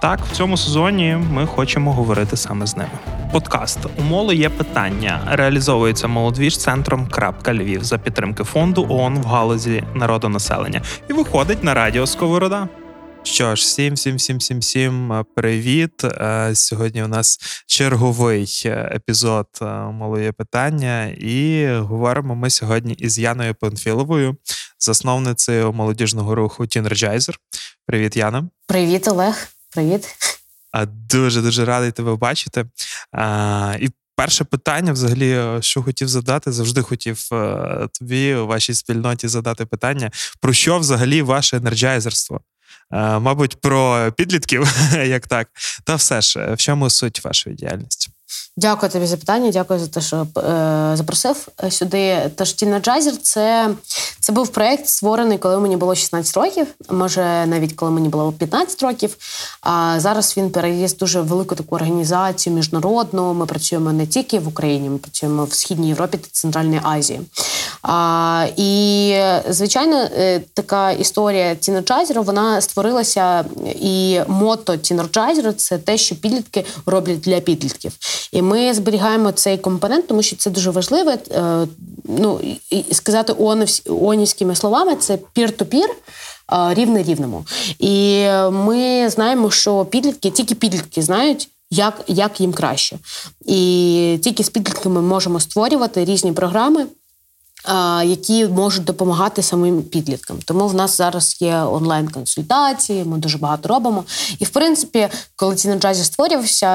Так, в цьому сезоні ми хочемо говорити саме з ними. Подкаст «У молоді є питання реалізовується молодвіж центром Крапка Львів за підтримки фонду ООН в галузі народонаселення і виходить на радіо Сковорода. Що ж, всім, всім, всім, всім, всім привіт. Е, сьогодні у нас черговий е, епізод е, питання, і говоримо ми сьогодні із Яною Панфіловою, засновницею молодіжного руху Teenergizer. Привіт, Яна. Привіт, Олег. Привіт. Дуже дуже радий тебе бачити. І перше питання, взагалі, що хотів задати, завжди хотів е, тобі у вашій спільноті задати питання: про що взагалі ваше Teenergizer ство? Мабуть, про підлітків, як так, та все ж в чому суть вашої діяльності? Дякую тобі за питання. Дякую за те, що е, запросив е, сюди. Тож Teenergizer це це був проєкт, створений, коли мені було 16 років, може навіть коли мені було 15 років. А зараз він переїзд дуже велику таку організацію міжнародну. Ми працюємо не тільки в Україні, ми працюємо в Східній Європі та Центральній Азії. А, І звичайно, е, така історія тінерджайзеру, вона створилася, і мото тінерджайзеру – це те, що підлітки роблять для підлітків. І ми зберігаємо цей компонент, тому що це дуже важливо. Е, ну і сказати онівськими словами, це пір-то-пір. Рівне рівному. І ми знаємо, що підлітки, тільки підлітки знають, як як їм краще. І тільки з підлітками ми можемо створювати різні програми, які можуть допомагати самим підліткам. Тому в нас зараз є онлайн-консультації, ми дуже багато робимо. І в принципі, коли ці на джазі створювався,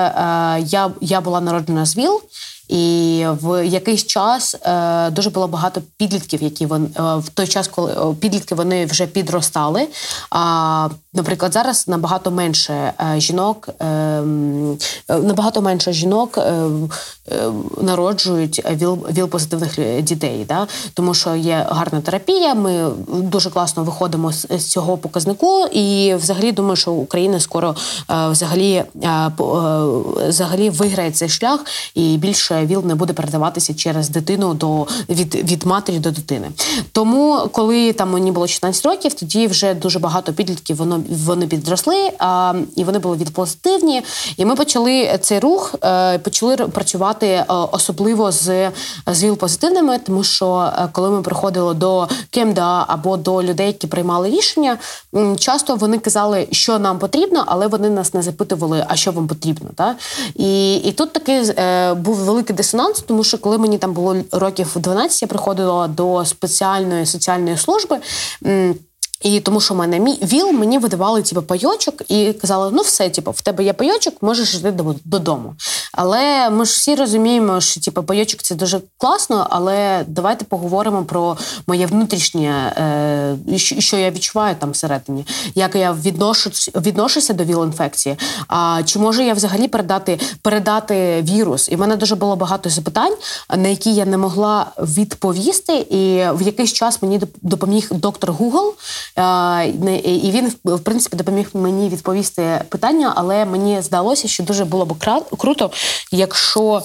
я я була народжена з ВІЛ. І в якийсь час е, дуже було багато підлітків, які вони е, в той час, коли підлітки вони вже підростали. А наприклад, зараз набагато менше е, жінок, набагато менше жінок народжують ВІЛ-позитивних дітей, да? тому що є гарна терапія. Ми дуже класно виходимо з цього показнику, і взагалі думаю, що Україна скоро взагалі взагалі виграє цей шлях і більше ВІЛ не буде передаватися через дитину до від від матері до дитини. Тому, коли там мені було 16 років, тоді вже дуже багато підлітків воно вони підросли, а, і вони були відпозитивні. І ми почали цей рух, е, почали працювати е, особливо з з ВІЛ-позитивними, тому що е, коли ми приходили до КМДА або до людей, які приймали рішення, часто вони казали, що нам потрібно, але вони нас не запитували, а що вам потрібно. Та? І і тут такий е, був великий великий дисонанс, тому що коли мені там було років 12, я приходила до спеціальної соціальної служби. І тому, що в мене мій ВІЛ, мені видавали типу, пайочок і казали: ну все, типу, в тебе є пайочок, можеш йти додому. Але ми ж всі розуміємо, що типу, пайочок це дуже класно, але давайте поговоримо про моє внутрішнє, е, що я відчуваю там всередині, як я відношу, відношуся до ВІЛ-інфекції. А чи можу я взагалі передати передати вірус? І в мене дуже було багато запитань, на які я не могла відповісти. І в якийсь час мені допоміг доктор Гугл. І він в принципі допоміг мені відповісти питання, але мені здалося, що дуже було б круто, якщо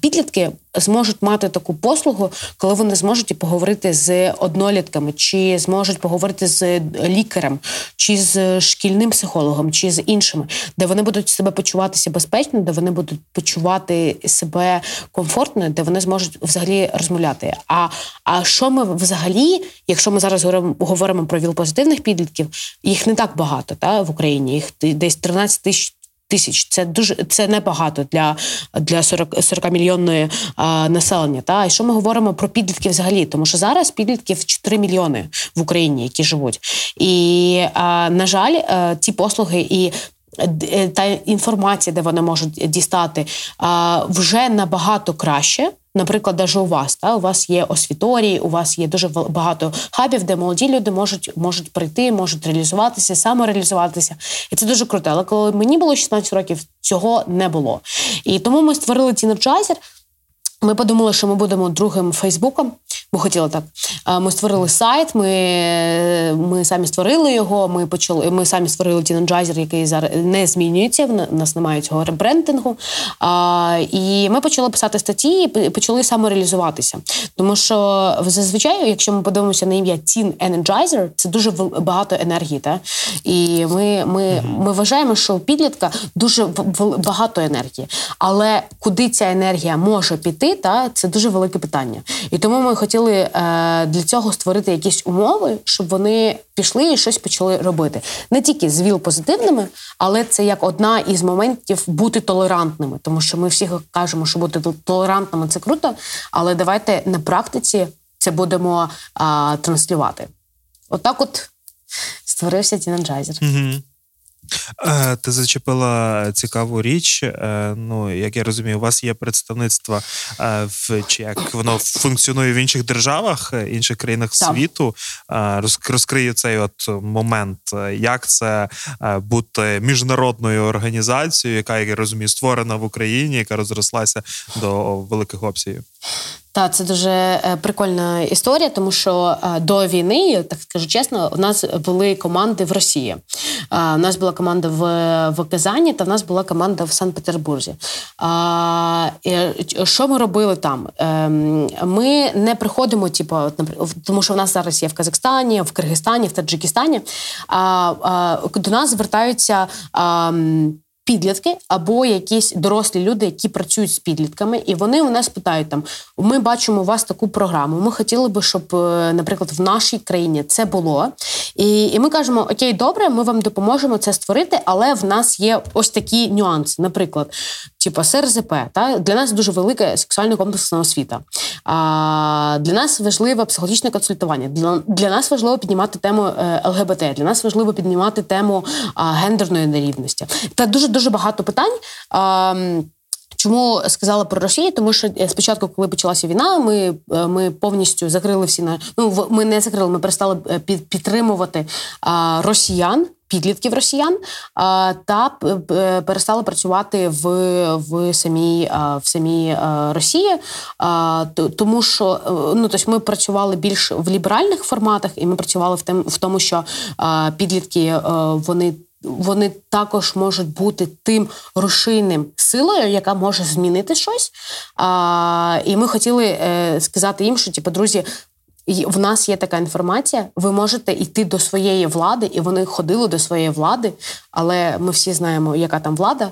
підлітки зможуть мати таку послугу, коли вони зможуть поговорити з однолітками, чи зможуть поговорити з лікарем, чи з шкільним психологом, чи з іншими, де вони будуть себе почуватися безпечно, де вони будуть почувати себе комфортно, де вони зможуть взагалі розмовляти. А а що ми взагалі, якщо ми зараз говоримо про віл-позитивних підлітків, їх не так багато та в Україні, їх десь 13 тисяч тисяч. Це дуже це небагато для для 40 40 мільйонної а, населення. Та і що ми говоримо про підлітків взагалі? Тому що зараз підлітків 4 мільйони в Україні, які живуть. І а, на жаль, а, е, ті послуги і. Е, та інформація, де вони можуть дістати, вже набагато краще. Наприклад, даже у вас та у вас є освіторії, у вас є дуже багато хабів, де молоді люди можуть можуть прийти, можуть реалізуватися, самореалізуватися. І це дуже круто. Але коли мені було 16 років, цього не було. І тому ми створили Teenergizer. Ми подумали, що ми будемо другим Фейсбуком. Ми хотіли так. Ми створили сайт, ми ми самі створили його. Ми почали. Ми самі створили Teenergizer, який зараз не змінюється. В нас немає цього ребрендингу. А, І ми почали писати статті і почали самореалізуватися. Тому що зазвичай, якщо ми подивимося на ім'я Teenergizer, це дуже багато енергії. Та? І ми, ми, ми вважаємо, що у підлітка дуже багато енергії. Але куди ця енергія може піти, та це дуже велике питання. І тому ми хотіли е, для цього створити якісь умови, щоб вони пішли і щось почали робити. Не тільки з віл позитивними, але це як одна із моментів бути толерантними, тому що ми всі кажемо, що бути толерантними це круто, але давайте на практиці це будемо а, транслювати. Отак, от, от створився тіненджайзер. Угу. Е, ти зачепила цікаву річ. Е, ну, як я розумію, у вас є представництво е, в чи як воно функціонує в інших державах, інших країнах так. світу. Розкрию цей от момент, як це бути міжнародною організацією, яка як я розумію, створена в Україні, яка розрослася до великих обсягів. Та це дуже е, прикольна історія, тому що е, до війни, так скажу чесно, у нас були команди в Росії. У нас була команда в в Казані, та в нас була команда в Санкт-Петербурзі. Що ми робили там? Ем, ми не приходимо, типу, тому що в нас зараз є в Казахстані, в Киргизстані, в Таджикистані. До нас звертаються підлітки або якісь дорослі люди, які працюють з підлітками, і вони у нас питають там: ми бачимо у вас таку програму. Ми хотіли би, щоб, е, наприклад, в нашій країні це було. І і ми кажемо: Окей, добре, ми вам допоможемо це створити, але в нас є ось такі нюанси. Наприклад, типу СРЗП, та для нас дуже велика сексуально комплексна освіта. А, Для нас важливе психологічне консультування. Для для нас важливо піднімати тему е, ЛГБТ. Для нас важливо піднімати тему а, гендерної нерівності. Та дуже дуже багато питань. Чому сказала про Росію? Тому що е, спочатку, коли почалася війна, ми е, ми повністю закрили всі на ну ми не закрили, ми перестали під, підтримувати росіян підлітків росіян та перестали працювати в в самій в самій Росії, тому що ну тобто ми працювали більш в ліберальних форматах, і ми працювали в тем в тому, що підлітки вони. Вони також можуть бути тим рушійним силою, яка може змінити щось. А, І ми хотіли е, сказати їм, що типу, друзі, в нас є така інформація. Ви можете йти до своєї влади, і вони ходили до своєї влади, але ми всі знаємо, яка там влада.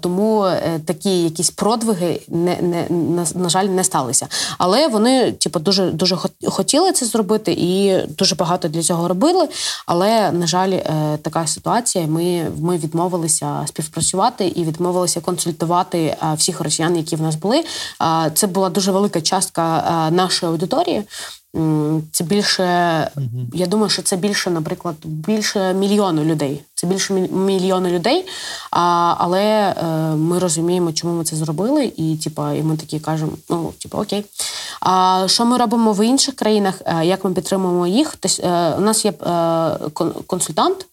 Тому е, такі якісь продвиги не не на, на жаль не сталися. Але вони, типу, дуже дуже хотіли це зробити і дуже багато для цього робили. Але на жаль, е, така ситуація. Ми ми відмовилися співпрацювати і відмовилися консультувати всіх росіян, які в нас були. Це була дуже велика частка нашої аудиторії. Це більше, mm я думаю, що це більше, наприклад, більше мільйону людей. Це більше мільйону людей. А, Але е, ми розуміємо, чому ми це зробили, і типа, і ми такі кажемо: ну, типу, окей. А що ми робимо в інших країнах? Е, як ми підтримуємо їх? Тобто, е, у нас є е, консультант.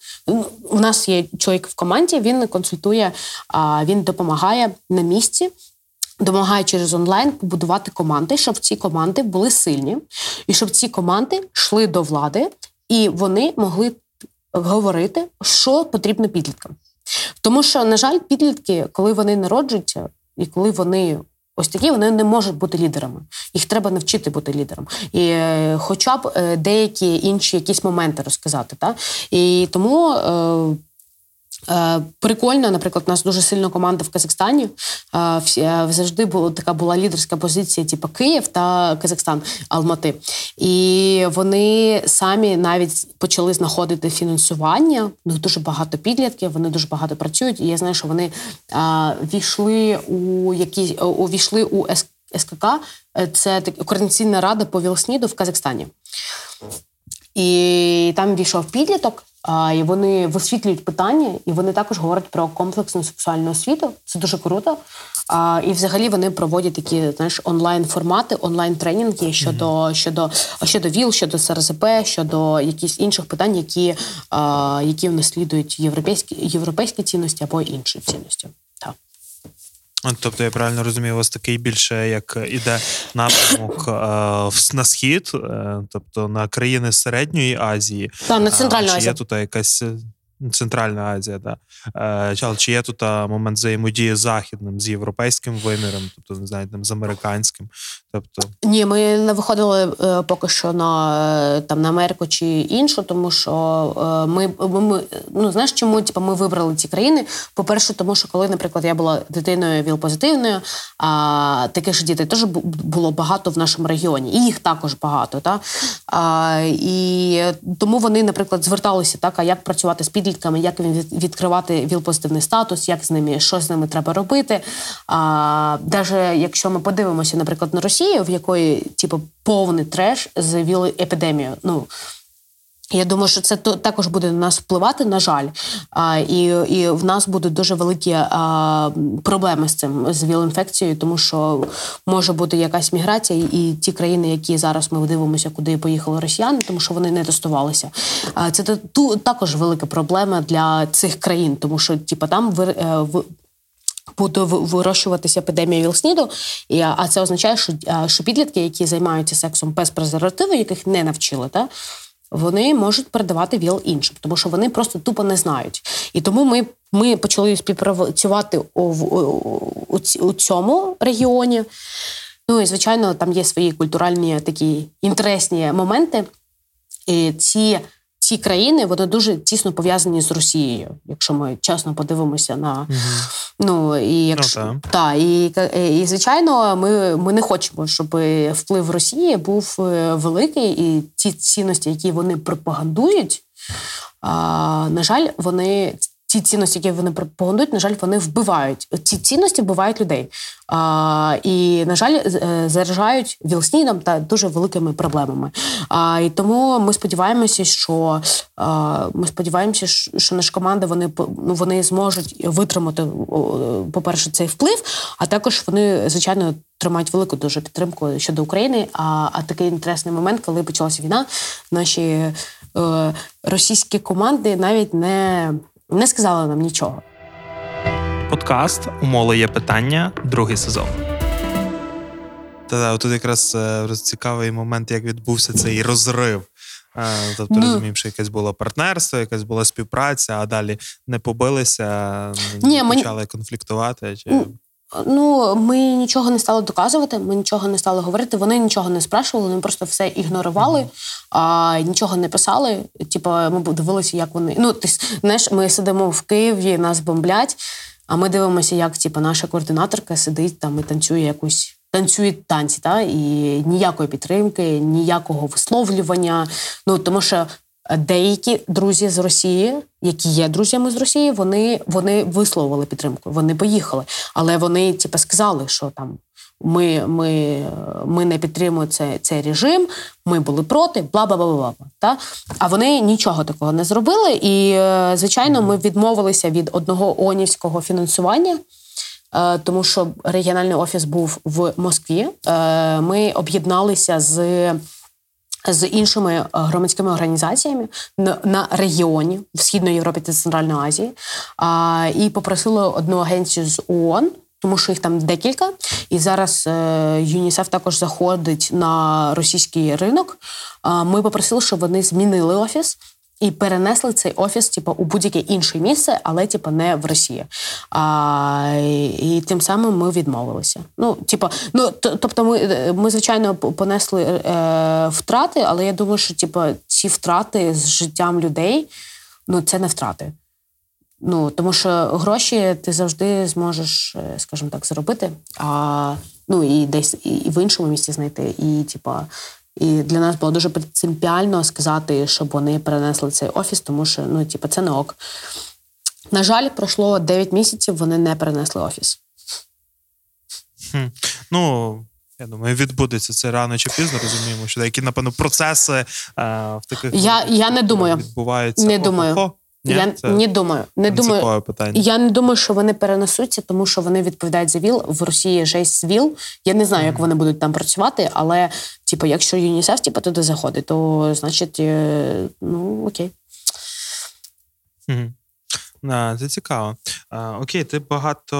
У нас є чоловік в команді. Він консультує, а він допомагає на місці допомагає через онлайн побудувати команди, щоб ці команди були сильні, і щоб ці команди йшли до влади і вони могли говорити, що потрібно підліткам. Тому що, на жаль, підлітки, коли вони народжуються, і коли вони ось такі, вони не можуть бути лідерами. Їх треба навчити бути лідером. І е, хоча б е, деякі інші якісь моменти розказати. Так? І тому. Е, прикольно, наприклад, у нас дуже сильна команда в Казахстані. Е, е, завжди була така була лідерська позиція, типу Київ та Казахстан, Алмати. І вони самі навіть почали знаходити фінансування. У них дуже багато підлітків, вони дуже багато працюють. І я знаю, що вони війшли у якісь увійшли у СКК. Це координаційна рада по Вілсніду в Казахстані. І там війшов підліток, і вони висвітлюють питання, і вони також говорять про комплексну сексуальну освіту. Це дуже круто. А, І взагалі вони проводять такі знаєш онлайн-формати, онлайн-тренінги щодо mm-hmm. щодо щодо ВІЛ, щодо СРЗП, щодо якихось інших питань, які а, які наслідують європейські європейські цінності або інші цінності. Так. Тобто, я правильно розумію, у вас такий більше як іде напрямок е, на схід, е, тобто на країни Середньої Азії. Та, на Центральну Азію. Чи є тут якась Центральна Азія, да. Е, чи є тут момент взаємодії з західним, з європейським виміром, тобто не знаю, там з американським. Тобто ні, ми не виходили е, поки що на там на Америку чи іншу, тому що е, ми ми ну знаєш, чому типу, ми вибрали ці країни? По-перше, тому що коли, наприклад, я була дитиною віл-позитивною, а таких ж дітей теж було багато в нашому регіоні, і їх також багато. Та? А, І тому вони, наприклад, зверталися так, а як працювати з підлітками, як відкривати віл-позитивний статус, як з ними, що з ними треба робити. А, Навіть якщо ми подивимося, наприклад, на Росію, в якої типу повний треш з віл-епідемією. Ну, я думаю, що це також буде на нас впливати, на жаль. А, І і в нас будуть дуже великі а, проблеми з цим з віл-інфекцією, тому що може бути якась міграція, і ті країни, які зараз ми дивимося, куди поїхали росіяни, тому що вони не тестувалися. А це ту також велика проблема для цих країн, тому що типу, там ви, е. Буде вирощуватися епідемія вілсніду, а це означає, що що підлітки, які займаються сексом без презервативу, яких не навчили, та вони можуть передавати ВІЛ іншим, тому що вони просто тупо не знають. І тому ми ми почали співпрацювати у, у, у цьому регіоні. Ну і звичайно, там є свої культуральні такі інтересні моменти. І ці ці країни вони дуже тісно пов'язані з Росією, якщо ми чесно подивимося на угу. ну і якщо ну, та і, і звичайно, ми ми не хочемо, щоб вплив Росії був е, великий, і ті цінності, які вони пропагандують, а, на жаль, вони ті цінності, які вони пропагандують, на жаль, вони вбивають. Ці цінності вбивають людей. А, І, на жаль, е, заражають вілснідом та дуже великими проблемами. А, І тому ми сподіваємося, що а, ми сподіваємося, що наша команда вони ну, вони зможуть витримати, по-перше, цей вплив, а також вони, звичайно, тримають велику дуже підтримку щодо України. А а такий інтересний момент, коли почалася війна, наші е, російські команди навіть не не сказали нам нічого. Подкаст Умоле є питання, другий сезон. Та тут якраз е, цікавий момент, як відбувся цей розрив. Е, тобто ну, розуміємо, що якесь було партнерство, якась була співпраця, а далі не побилися, не почали мені... конфліктувати. Чи... Ну, ми нічого не стали доказувати, ми нічого не стали говорити. Вони нічого не спрашували, вони просто все ігнорували, mm-hmm. а нічого не писали. Типу, ми дивилися, як вони. Ну, ти знаєш, ми сидимо в Києві, нас бомблять. А ми дивимося, як типу, наша координаторка сидить там і танцює якусь. Танцюють танці, та і ніякої підтримки, ніякого висловлювання. Ну тому що Деякі друзі з Росії, які є друзями з Росії, вони вони висловили підтримку. Вони поїхали, але вони типу, сказали, що там ми ми, ми не підтримуємо цей, цей режим, ми були проти, бла бла бла бла. Та а вони нічого такого не зробили. І е, звичайно, ми відмовилися від одного онівського фінансування. Е, тому що регіональний офіс був в Москві. Е, ми об'єдналися з з іншими е, громадськими організаціями на, регіоні в Східної Європі та Центральної Азії і попросили одну агенцію з ООН, тому що їх там декілька. І зараз е, ЮНІСЕФ також заходить на російський ринок. Ми попросили, щоб вони змінили офіс. І перенесли цей офіс, типу, у будь-яке інше місце, але типу, не в Росії. А, І тим самим ми відмовилися. Ну, типу, ну тобто, ми, ми звичайно понесли е, втрати, але я думаю, що типу, ці втрати з життям людей ну це не втрати. Ну тому що гроші ти завжди зможеш, е, скажімо так, заробити, а ну і десь і в іншому місці знайти. І, типа, і для нас було дуже принципіально сказати, щоб вони перенесли цей офіс, тому що ну, типу, це не ок. На жаль, пройшло 9 місяців, вони не перенесли офіс. Хм. Ну, я думаю, відбудеться це рано чи пізно, розуміємо, що деякі, напевно, процеси е, в таких я, я не думаю. відбуваються. Не думаю. Ні? Я це не думаю. Не думаю. питання. Я не думаю, що вони перенесуться, тому що вони відповідають за ВІЛ. В Росії жесть ВІЛ. Я не знаю, mm-hmm. як вони будуть там працювати, але типу, якщо ЮНІСЕФ типу, туди заходить, то значить, е, ну окей. Mm-hmm. А, Це цікаво. А, Окей, ти багато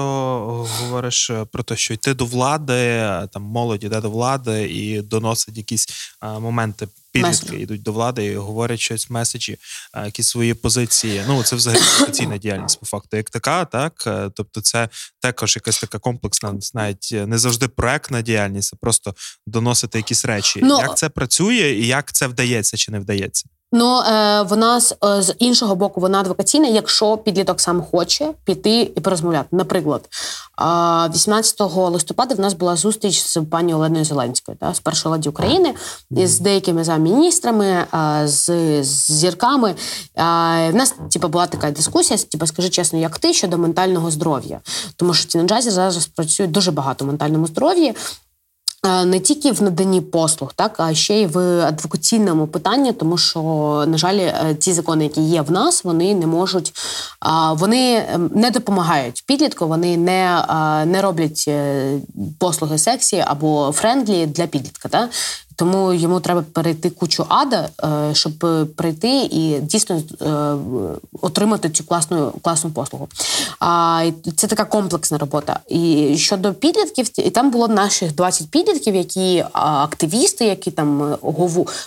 говориш про те, що йти до влади, там молодь йде до влади і доносить якісь а, моменти. Підлітки йдуть до влади і говорять щось меседжі, якісь свої позиції. Ну, це взагалі офіційна діяльність по факту, як така, так е, тобто, це також якась така комплексна, навіть не завжди проектна діяльність, а просто доносити якісь речі. Ну, як це працює, і як це вдається чи не вдається? Ну е, вона з, е, з іншого боку, вона адвокаційна, якщо підліток сам хоче піти і порозмовляти. Наприклад, 18 листопада в нас була зустріч з пані Оленою Зеленською, та, з першої ладі України, mm-hmm. з деякими замміністрами, з, з зірками. В нас типу, була така дискусія: типу, скажи чесно, як ти щодо ментального здоров'я, тому що ці джазі зараз працюють дуже багато в ментальному здоров'ї. Е, не тільки в наданні послуг, так а ще й в адвокаційному питанні, тому що на жаль, ці ті закони, які є в нас, вони не можуть, вони ем, не допомагають підлітку, вони не не роблять е, послуги sexy або friendly для підлітка. Так? Тому йому треба перейти кучу ада, е, щоб прийти і дійсно е, отримати цю класну класну послугу. А це така комплексна робота. І щодо підлітків, і там було наших 20 підлітків, які активісти, які там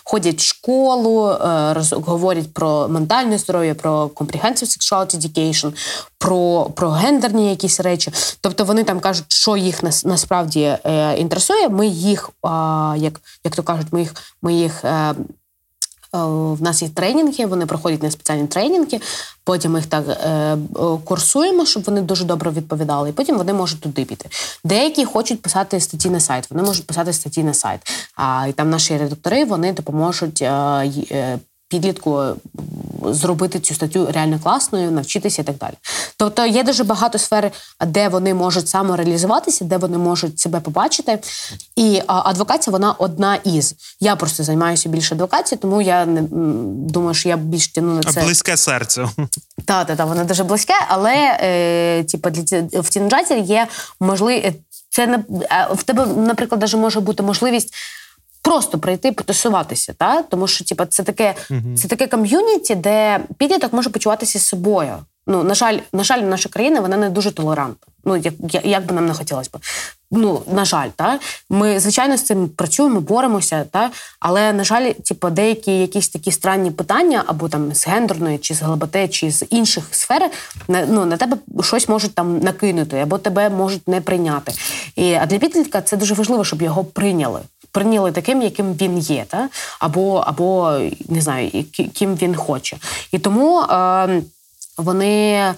ходять в школу, е, говорять про ментальне здоров'я, про comprehensive sexuality education, про про гендерні якісь речі. Тобто вони там кажуть, що їх нас насправді е, інтересує. Ми їх, е, як як то кажуть, ми їх ми їх. Е, в нас є тренінги, вони проходять на спеціальні тренінги. Потім їх так е, курсуємо, щоб вони дуже добре відповідали. І потім вони можуть туди піти. Деякі хочуть писати статті на сайт. Вони можуть писати статті на сайт. А і там наші редактори вони допоможуть е, підлітку зробити цю статтю реально класною, навчитися і так далі. Тобто є дуже багато сфер, де вони можуть самореалізуватися, де вони можуть себе побачити. І адвокація вона одна із. Я просто займаюся більше адвокацією, тому я не думаю, що я більш тяну на це. Близьке серцю. Так, так, так, воно дуже близьке, але е, типу, для в тінджазі є можливість. Це не в тебе, наприклад, навіть може бути можливість просто прийти потусуватися, та тому що типу, це таке uh це таке ком'юніті, де підліток може почуватися з собою. Ну, на жаль, на жаль, наша країна вона не дуже толерантна. Ну, як як би нам не хотілося б. Ну, на жаль, та ми звичайно з цим працюємо, боремося, та але на жаль, типу, деякі якісь такі странні питання, або там з гендерної, чи з ГЛБТ, чи з інших сфер, ну на тебе щось можуть там накинути, або тебе можуть не прийняти. І а для підлітка це дуже важливо, щоб його прийняли прийняли таким, яким він є, та? або або не знаю, ким він хоче. І тому е, вони.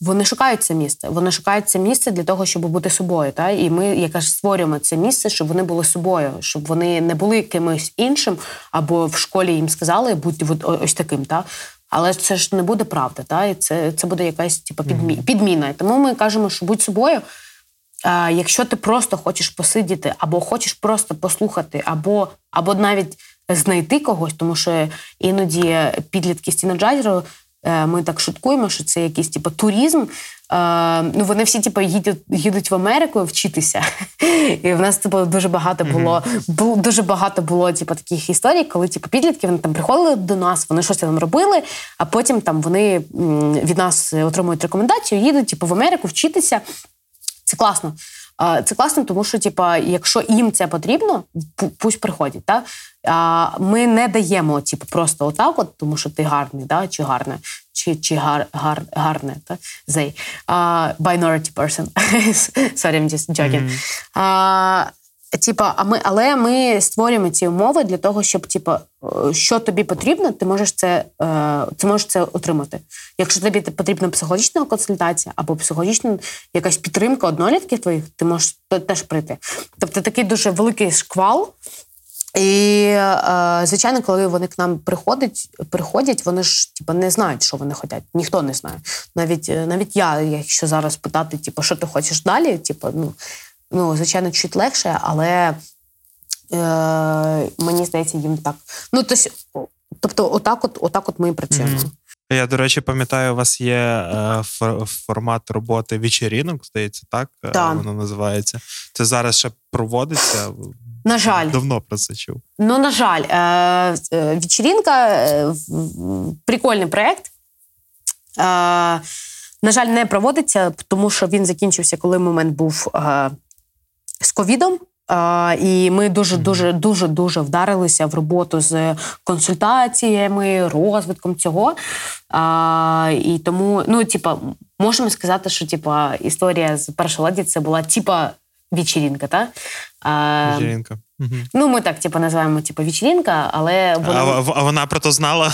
Вони шукають це місце. Вони шукають це місце для того, щоб бути собою. Та? І ми якраз створюємо це місце, щоб вони були собою, щоб вони не були кимось іншим, або в школі їм сказали, будьте ось таким. Та? Але це ж не буде правда. Та? І це це буде якась типу, підміна. Тому ми кажемо, що будь собою. Якщо ти просто хочеш посидіти, або хочеш просто послухати, або або навіть знайти когось, тому що іноді підлітки стіноджайзеру, е, ми так шуткуємо, що це якийсь типу, туризм. Ну, Вони всі типу, їдуть їдуть в Америку вчитися. І в нас типу, дуже багато було було дуже багато було типу, таких історій, коли типу, підлітки вони там приходили до нас, вони щось там робили, а потім там вони від нас отримують рекомендацію, їдуть типу, в Америку вчитися. Це класно. Це класно, тому що, типа, якщо їм це потрібно, пусть приходять. Та? Ми не даємо, типу, просто отак, от, тому що ти гарний, да? чи гарне, чи чи гар, гар, гарне. Та? They. Uh, minority person. Sorry, I'm just joking. Mm-hmm. Uh, Типа, а ми, але ми створюємо ці умови для того, щоб типа, е, що тобі потрібно, ти можеш це е, ти можеш це отримати. Якщо тобі потрібна психологічна консультація або психологічна якась підтримка однолітків твоїх, ти можеш теж прийти. Тобто такий дуже великий шквал. І, е, звичайно, коли вони к нам приходять, приходять, вони ж типу, не знають, що вони хочуть. Ніхто не знає. Навіть навіть я, якщо зараз питати, типу, що ти хочеш далі, типу, ну ну, звичайно, чуть легше, але е, мені здається, їм так. Ну, тось, тобто, отак, от, отак, от ми і працюємо. Mm-hmm. Я, до речі, пам'ятаю, у вас є е, формат роботи вечерінок, здається, так? Е, так. Воно називається. Це зараз ще проводиться. На жаль, давно про це чув. Ну, на жаль, е, вечерінка прикольний проєкт. на жаль, не проводиться, тому що він закінчився, коли момент був з ковідом. І ми дуже дуже дуже дуже вдарилися в роботу з консультаціями, розвитком цього. А, І тому, ну, типа, можемо сказати, що типа історія з першої ладі це була типа вечірінка, так? Вечірінка. Угу. Ну, ми так, типу, називаємо типу, вечірінка, але вона... А, а вона про то знала?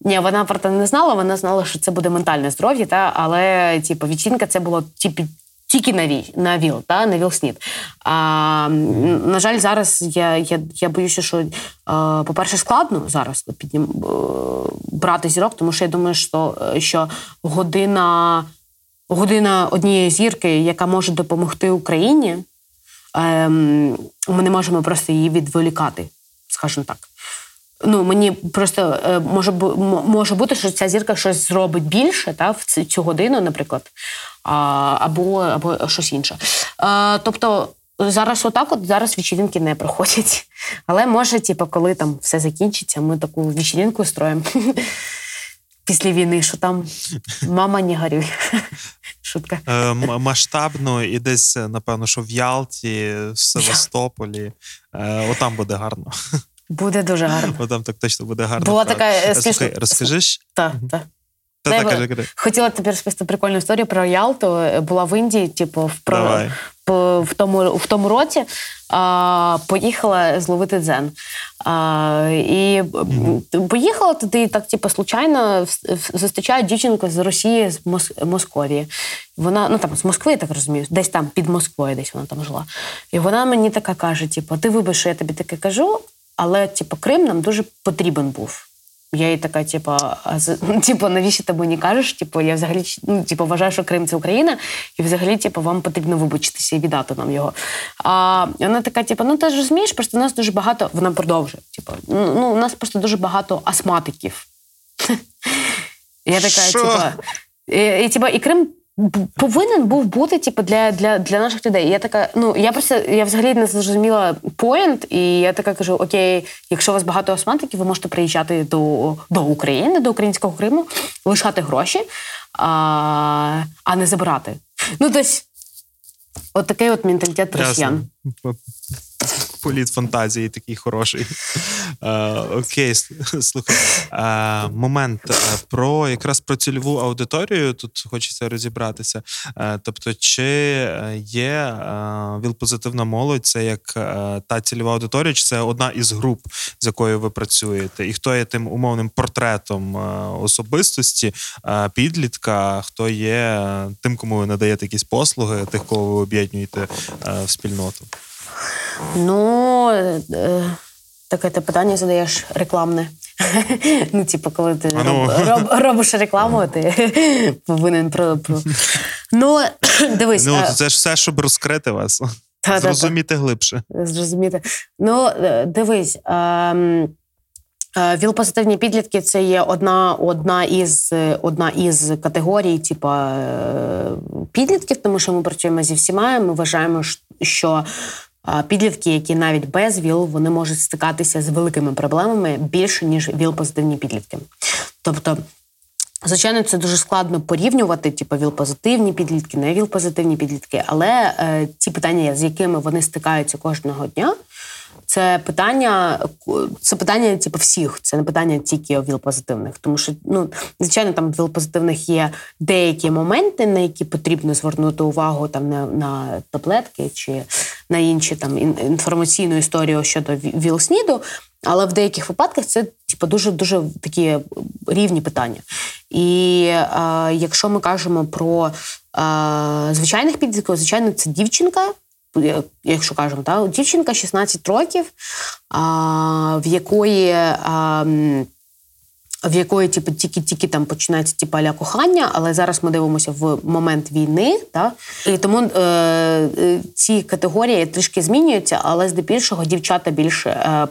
Ні, вона про це не знала. Вона знала, що це буде ментальне здоров'я, та але типу, вечірінка це було типу, тільки на на ВІЛ, та на ВІЛ-СНІД. А, На жаль, зараз я я, я боюся, що, по-перше, складно зараз піднім, е, брати зірок, тому що я думаю, що що година година однієї зірки, яка може допомогти Україні, ем, ми не можемо просто її відволікати, скажімо так. Ну, мені просто е, може може бути, що ця зірка щось зробить більше та, в цю годину, наприклад, або або щось інше. А, Тобто зараз отак, от зараз вечірінки не проходять. Але може, типу, коли там все закінчиться, ми таку вечірінку строїмо після війни, що там мама не горюй. Шутка. Е, масштабно і десь, напевно, що в Ялті, в Севастополі. Е, отам буде гарно. Буде дуже гарно. Бо там так точно буде гарно. Була така е, Слухай, розкажеш? Так, так. Та, та, кажи. Хотіла тобі розповісти прикольну історію про Ялту. Була в Індії, типу, в про, в тому в тому році а, поїхала зловити дзен. А, І mm-hmm. поїхала туди, так, типу, случайно зустрічаю дівчинку з Росії, з Мос... Московії. Вона, ну там з Москви, я так розумію, десь там під Москвою, десь вона там жила. І вона мені така каже: типу, ти вибач, що я тобі таке кажу, але типу, Крим нам дуже потрібен був. Я їй така, типу, типу, навіщо ти мені кажеш? Типу, я взагалі ну, типу, вважаю, що Крим це Україна, і взагалі, типу, вам потрібно вибачитися і віддати нам його. А вона така, типу, ну ти ж розумієш, просто у нас дуже багато. Вона продовжує. Типу, ну, ну у нас просто дуже багато астматиків. Я така, типу, і, і, типу, і Крим повинен був бути типу, для для, для наших людей. Я така, ну я просто я взагалі не зрозуміла поінт, і я така кажу: Окей, якщо у вас багато османтиків, ви можете приїжджати до до України, до українського Криму, лишати гроші, а а не забирати. Ну, тобто, от такий от менталітет росіян політ фантазії такий хороший. Е, Окей, слухай. Е, момент е, про якраз про цільову аудиторію тут хочеться розібратися. Тобто, чи є ВІЛ-позитивна молодь, це як та цільова аудиторія, чи це одна із груп, з якою ви працюєте? І хто є тим умовним портретом особистості, підлітка, хто є тим, кому ви надаєте якісь послуги, тих, кого ви об'єднуєте в спільноту? Ну, е, таке ти питання задаєш рекламне. Ну, типу, коли ти ну. роб, роб, робиш рекламу, ти повинен про. про... Ну, дивись. Ну, це ж все, щоб розкрити вас. Та, Зрозуміти та, глибше. Зрозуміти. Ну, е, дивись. Ем... Е, Віл-позитивні підлітки це є одна одна із одна із категорій, типу, підлітків, тому що ми працюємо зі всіма. Ми вважаємо, що підлітки, які навіть без ВІЛ, вони можуть стикатися з великими проблемами більше ніж ВІЛ-позитивні підлітки. Тобто. Звичайно, це дуже складно порівнювати, типу віл-позитивні підлітки, не віл-позитивні підлітки, але е, ті питання, з якими вони стикаються кожного дня, це питання, це питання, типу, всіх. Це не питання тільки віл-позитивних. Тому що, ну, звичайно, там віл-позитивних є деякі моменти, на які потрібно звернути увагу там на на таблетки чи на інші там інформаційну історію щодо ВІЛ-СНІДу. Але в деяких випадках це типу, дуже дуже такі рівні питання. І е, якщо ми кажемо про е, звичайних підлітків, звичайно, це дівчинка якщо кажемо, та дівчинка 16 років, а, в якої а, в якої типу, тільки-тільки там починається типу, аля кохання, але зараз ми дивимося в момент війни, та і тому е, е ці категорії трішки змінюються, але здебільшого дівчата більше е,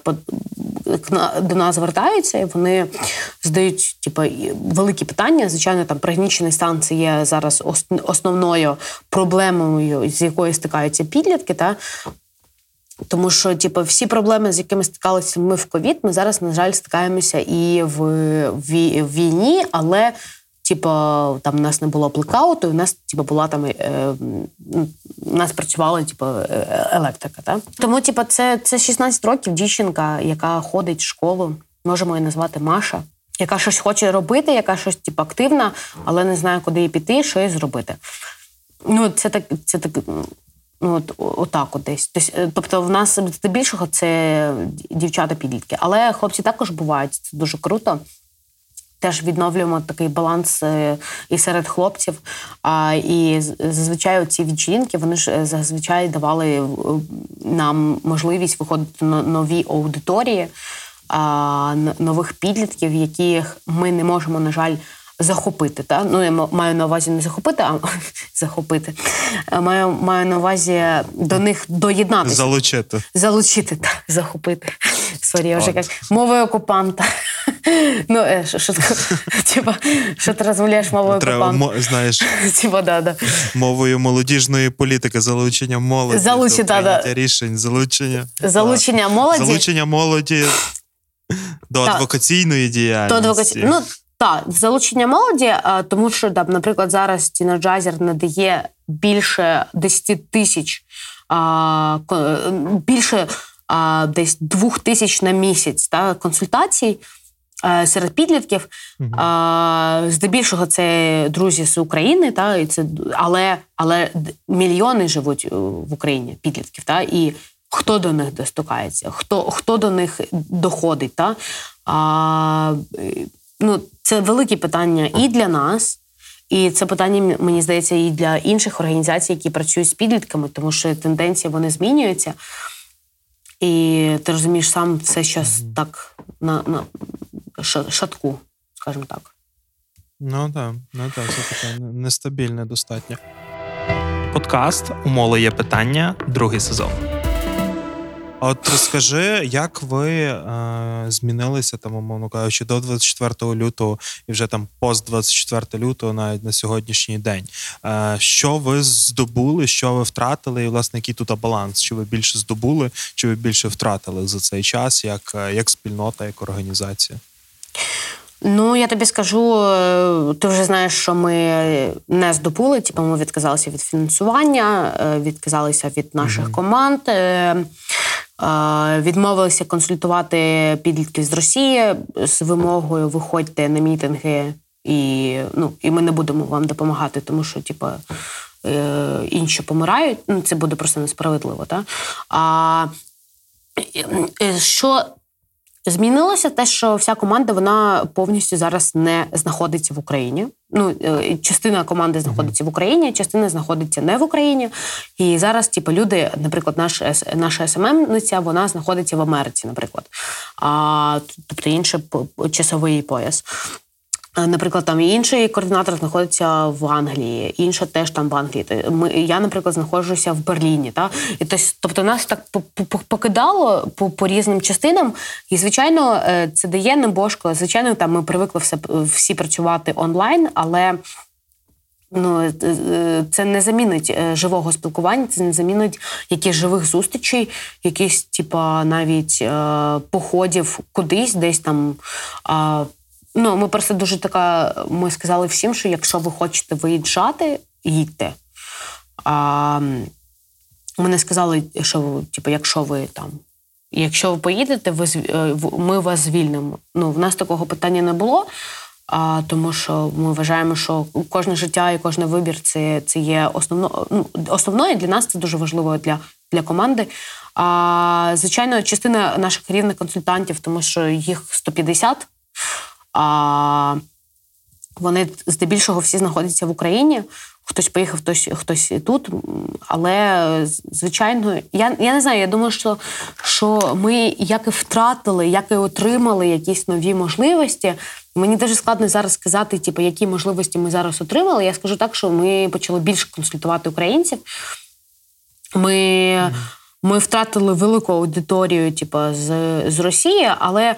до нас звертаються, і вони задають типу, великі питання. Звичайно, там пригнічений стан це є зараз основною проблемою, з якою стикаються підлітки. Та тому що, типу, всі проблеми, з якими стикалися ми в ковід, ми зараз, на жаль, стикаємося і в, в, війні, але типу, там у нас не було блекауту, у нас типу, була там е, у нас працювала типу, е, електрика. Та? Тому, типу, це це 16 років дівчинка, яка ходить в школу, можемо її назвати Маша, яка щось хоче робити, яка щось типу, активна, але не знає, куди їй піти, що їй зробити. Ну, це так, це так. Ну, от, отак от десь. Тобто, в нас здебільшого це дівчата-підлітки. Але хлопці також бувають, це дуже круто теж відновлюємо такий баланс е, і серед хлопців. А, І зазвичай ці вечірки, вони ж е, зазвичай давали е, нам можливість виходити на нові аудиторії, а, нових підлітків, яких ми не можемо, на жаль, захопити. Та? Ну, я маю на увазі не захопити, а захопити. Маю маю на увазі до них доєднатися. Залучити. Залучити, так, захопити. Sorry, я вже як мовою окупанта. Ну, е, що, що, типа, що ти розмовляєш мовою Треба, окупанта? знаєш, типа, да, да. мовою молодіжної політики, залучення молоді, до да, да. рішень, залучення. Залучення молоді. Залучення молоді до адвокаційної діяльності. До адвокаці... Ну, так, залучення молоді, тому що, да, наприклад, зараз Teenergizer надає більше 10 тисяч, більше десь двох тисяч на місяць та, консультацій. Серед підлітків, uh здебільшого, це друзі з України, та і це але але мільйони живуть в Україні підлітків, та і хто до них достукається, хто хто до них доходить, та а, ну це велике питання і для нас, і це питання, мені здається, і для інших організацій, які працюють з підлітками, тому що тенденції вони змінюються. І ти розумієш, сам все щось так на на шатку, скажімо так. Ну так, ну так, це таке нестабільне достатньо. Подкаст Умоли є питання, другий сезон. От розкажи, як ви е, змінилися там, умовно кажучи, до 24 лютого і вже там пост 24 лютого, навіть на сьогоднішній день. Е, Що ви здобули, що ви втратили, і власне який тут баланс? Чи ви більше здобули, чи ви більше втратили за цей час, як, е, як спільнота, як організація? Ну, я тобі скажу, е, ти вже знаєш, що ми не здобули, типу ми відказалися від фінансування, е, відказалися від наших mm-hmm. команд. Відмовилися консультувати підлітків з Росії з вимогою виходьте на мітинги, і ну, і ми не будемо вам допомагати, тому що типу, е, інші помирають. Ну, Це буде просто несправедливо. Та? А е, що Змінилося те, що вся команда вона повністю зараз не знаходиться в Україні. Ну, е, частина команди знаходиться в Україні, частина знаходиться не в Україні. І зараз, типу, люди, наприклад, наш наша СММ-ниця, вона знаходиться в Америці, наприклад, а тобто інший часовий пояс. Наприклад, там інший координатор знаходиться в Англії, інша теж там в Англії. Ми, Я, наприклад, знаходжуся в Берліні. Та? І тось, Тобто нас так покидало по по різним частинам. І, звичайно, е, це дає небожко. Звичайно, там ми привикли все, всі працювати онлайн, але ну, е, е, це не замінить живого спілкування, це не замінить якихось живих зустрічей, якихось, типа, навіть походів кудись, десь там. Ну, ми просто дуже така. Ми сказали всім, що якщо ви хочете виїжджати, їдьте. А, Ми не сказали, що типу, якщо ви там, якщо ви поїдете, ви е, ми вас звільнимо. Ну, в нас такого питання не було, а, тому що ми вважаємо, що кожне життя і кожен вибір це це є основно, ну, основною для нас це дуже важливо для для команди. А, Звичайно, частина наших рівних консультантів, тому що їх 150. А вони здебільшого всі знаходяться в Україні. Хтось поїхав, хтось хтось тут. Але, звичайно, я я не знаю. Я думаю, що що ми як і втратили, як і отримали якісь нові можливості. Мені дуже складно зараз сказати, типу, які можливості ми зараз отримали. Я скажу так, що ми почали більше консультувати українців. Ми mm-hmm. ми втратили велику аудиторію, типу, з, з Росії, але.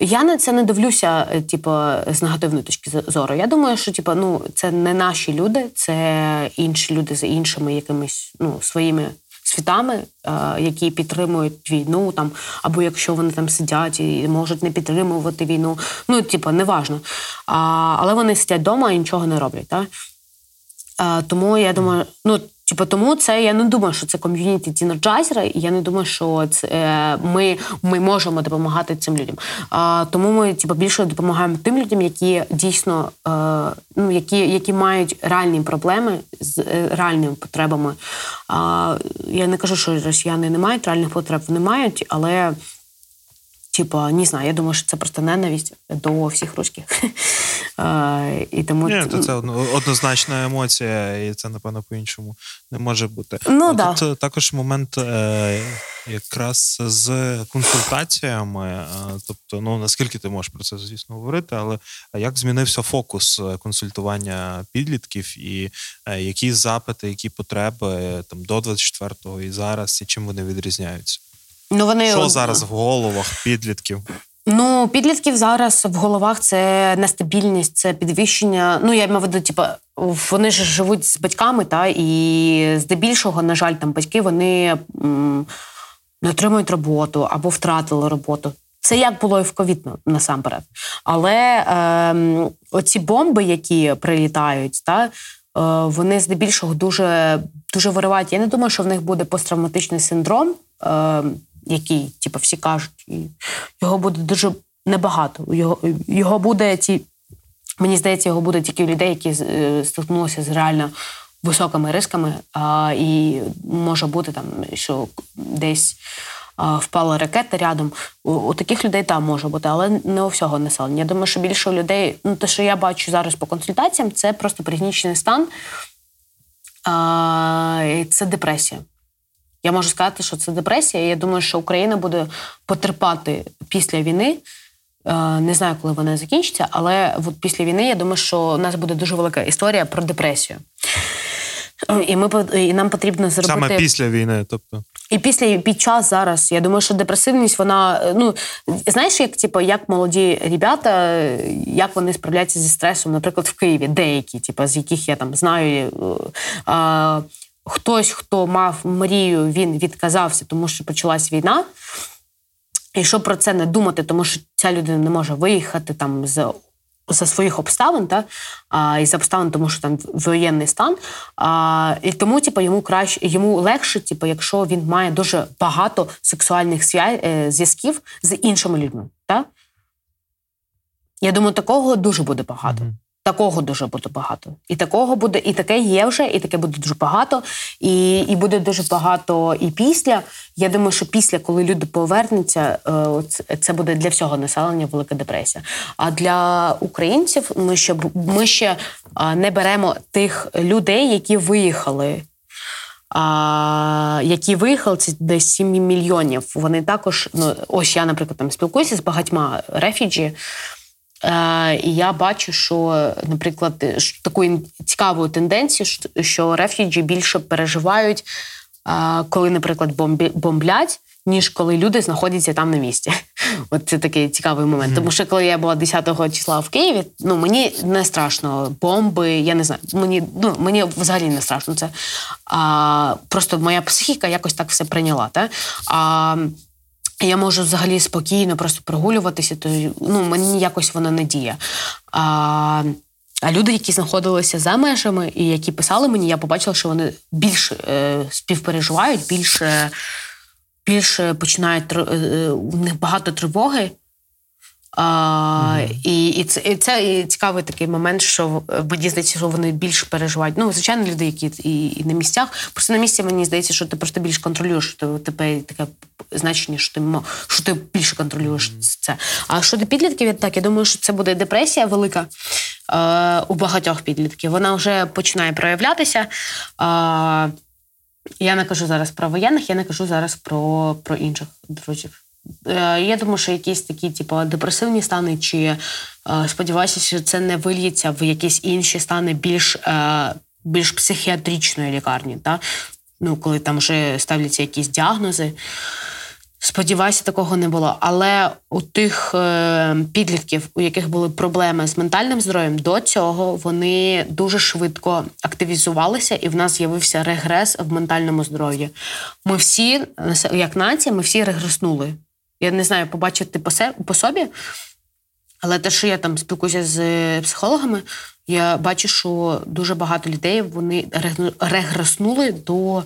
Я на це не дивлюся, е, типу, з негативної точки зору. Я думаю, що типу, ну, це не наші люди, це інші люди з іншими якимись ну, своїми світами, які підтримують війну, там або якщо вони там сидять і можуть не підтримувати війну. Ну, типу, неважно. Але вони сидять вдома і нічого не роблять. Так? Тому я думаю, ну Типу, тому це я не думаю, що це ком'юніті тінерджайзера, і я не думаю, що це е, ми ми можемо допомагати цим людям. А, Тому ми типу, більше допомагаємо тим людям, які дійсно е, ну які які мають реальні проблеми з е, реальними потребами. А, Я не кажу, що росіяни не мають реальних потреб, вони мають, але. Типа, не знаю, я думаю, що це просто ненависть до всіх русських. І тому Ні, то це однозначна емоція, і це, напевно, по-іншому не може бути. Ну, да. Тут е, також момент е, якраз з консультаціями. Е, тобто, ну наскільки ти можеш про це, звісно, говорити, але як змінився фокус консультування підлітків, і які запити, які потреби там до 24-го і зараз, і чим вони відрізняються? Ну, вони... Що зараз в головах підлітків? Ну, підлітків зараз в головах це нестабільність, це підвищення. Ну, я маю в виду, типу, вони ж живуть з батьками, та і здебільшого, на жаль, там батьки вони м, не отримують роботу або втратили роботу. Це як було і в ковід насамперед. Але е, оці бомби, які прилітають, та, е, вони здебільшого дуже дуже виривають. Я не думаю, що в них буде посттравматичний синдром. Який, типу, всі кажуть, його буде дуже небагато. Його його буде ті, мені здається, його буде тільки у людей, які е, стикнулися з реально високими рисками. А, І може бути там, що десь впала ракета рядом. У, у таких людей там може бути, але не у всього населення. Я думаю, що більше людей, ну те, що я бачу зараз по консультаціям, це просто пригнічений стан. А, Це депресія. Я можу сказати, що це депресія. Я думаю, що Україна буде потерпати після війни. Е, не знаю, коли вона закінчиться, але от після війни я думаю, що у нас буде дуже велика історія про депресію. І ми і нам потрібно зробити саме після війни, тобто і після і під час зараз. Я думаю, що депресивність, вона ну знаєш, як типу, як молоді ребята, як вони справляються зі стресом, наприклад, в Києві, деякі, типу, з яких я там знаю. А, хтось, хто мав мрію, він відказався, тому що почалась війна. І щоб про це не думати, тому що ця людина не може виїхати там з за своїх обставин, та а, із обставин, тому що там воєнний стан. А, І тому, типу, йому краще йому легше, типу, якщо він має дуже багато сексуальних е, зв'язків з іншими людьми. Та? Я думаю, такого дуже буде багато. Mm-hmm. Такого дуже буде багато. І такого буде, і таке є вже, і таке буде дуже багато, і і буде дуже багато і після. Я думаю, що після, коли люди повернуться, е, це буде для всього населення велика депресія. А для українців ми ще ми ще не беремо тих людей, які виїхали. А, Які виїхали це десь 7 мільйонів. Вони також, ну ось я, наприклад, там спілкуюся з багатьма рефіджі. Е, і я бачу, що, наприклад, таку цікаву тенденцію, що рефюджі більше переживають, е, коли, наприклад, бомблять, ніж коли люди знаходяться там на місці. От це такий цікавий момент. Mm-hmm. Тому що коли я була 10-го числа в Києві, ну мені не страшно бомби, я не знаю, мені ну мені взагалі не страшно це. А, Просто моя психіка якось так все прийняла. Та? А, я можу взагалі спокійно просто прогулюватися, то ну мені якось воно не діє. А а люди, які знаходилися за межами і які писали мені, я побачила, що вони більше е, співпереживають, більше більше починають е, е, у них багато тривоги. А, mm-hmm. І і це і це і цікавий такий момент, що мені здається, що вони більше переживають. Ну, звичайно, люди, які і і на місцях. Просто на місці мені здається, що ти просто більш контролюєш, що тебе таке значення, що ти що ти більше контролюєш mm-hmm. це. А щодо підлітків, так я думаю, що це буде депресія велика е, у багатьох підлітків. Вона вже починає проявлятися. Е, я не кажу зараз про воєнних, я не кажу зараз про, про інших друзів. Е, я думаю, що якісь такі, типу, депресивні стани, чи е, сподіваюся, що це не вильється в якісь інші стани більш е, більш психіатричної лікарні, та? Ну, коли там вже ставляться якісь діагнози. Сподіваюся, такого не було. Але у тих підлітків, у яких були проблеми з ментальним здоров'ям, до цього вони дуже швидко активізувалися, і в нас з'явився регрес в ментальному здоров'ї. Ми всі, як нація, ми всі регреснули. Я не знаю, побачити по, се, по собі, але те, що я там спілкуюся з психологами, я бачу, що дуже багато людей вони регреснули до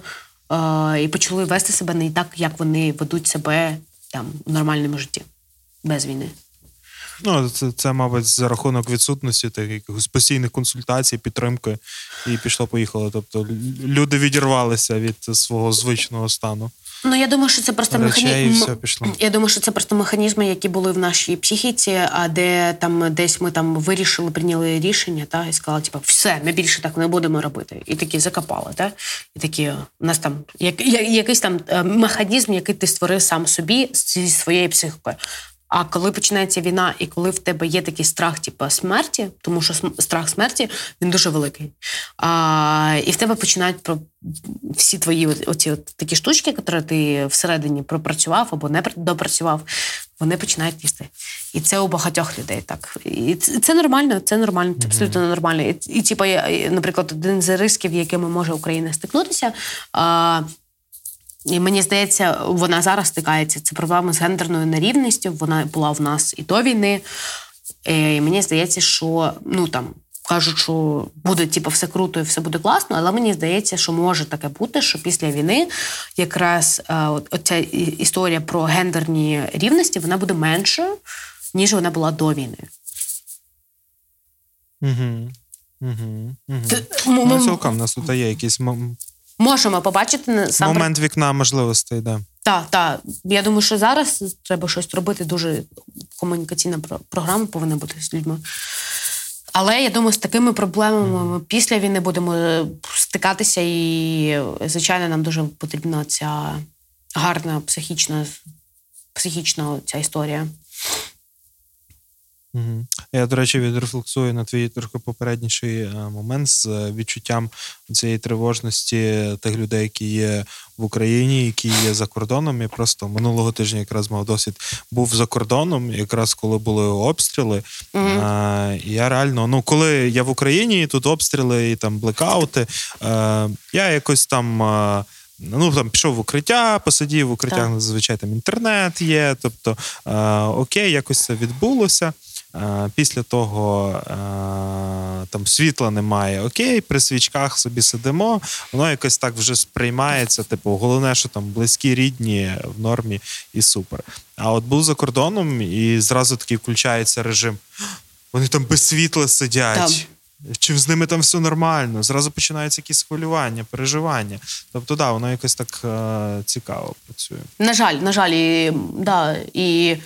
і почали вести себе не так, як вони ведуть себе там в нормальному житті без війни. Ну, це, це, мабуть, за рахунок відсутності так, якихось постійних консультацій, підтримки, і пішло-поїхало. Тобто люди відірвалися від свого звичного стану. Ну я думаю, що це просто механізм. Я думаю, що це просто механізми, які були в нашій психіці, а де там десь ми там вирішили, прийняли рішення, та і сказали, типу, все, ми більше так не будемо робити. І такі закопали, та і такі у нас там як, якийсь там е, механізм, який ти створив сам собі зі своєю психікою. А коли починається війна, і коли в тебе є такий страх, типу, смерті, тому що страх смерті він дуже великий. А, І в тебе починають про всі твої оці от такі штучки, які ти всередині пропрацював або не допрацював, вони починають їсти. І це у багатьох людей так. І це нормально, це нормально, це абсолютно нормально. І, і типу, наприклад, один з рисків, якими може Україна стикнутися. А, і мені здається, вона зараз стикається. Це проблема з гендерною нерівністю. Вона була в нас і до війни. І Мені здається, що ну там кажуть, що буде типу, все круто і все буде класно, але мені здається, що може таке бути, що після війни якраз е, оця історія про гендерні рівності вона буде меншою, ніж вона була до війни. Угу. Угу. Угу. Ну, цілком, у нас тут є якісь можемо побачити сам момент вікна можливостей, да. Так, так. Я думаю, що зараз треба щось робити. Дуже комунікаційна програма повинна бути з людьми. Але я думаю, з такими проблемами ми після війни будемо е, стикатися, і, звичайно, нам дуже потрібна ця гарна психічна, психічна ця історія. Угу. Я, до речі, відрефлексую на твій трохи попередніший е, момент з е, відчуттям цієї тривожності тих людей, які є в Україні, які є за кордоном. Я просто минулого тижня якраз мав досвід був за кордоном, якраз коли були обстріли. Угу. А, Я реально, ну коли я в Україні, тут обстріли і там блекаути, а, я якось там. Ну там пішов в укриття, посидів в укриттях, зазвичай там інтернет є. Тобто, е, окей, якось це відбулося. Е, після того е, там світла немає, окей, при свічках собі сидимо, воно якось так вже сприймається. Типу, головне, що там близькі, рідні в нормі і супер. А от був за кордоном, і зразу такий включається режим. Вони там без світла сидять. Там. Чи з ними там все нормально? Зразу починаються якісь хвилювання, переживання. Тобто, да, воно якось так е- цікаво працює. На жаль, на жаль, і, да, і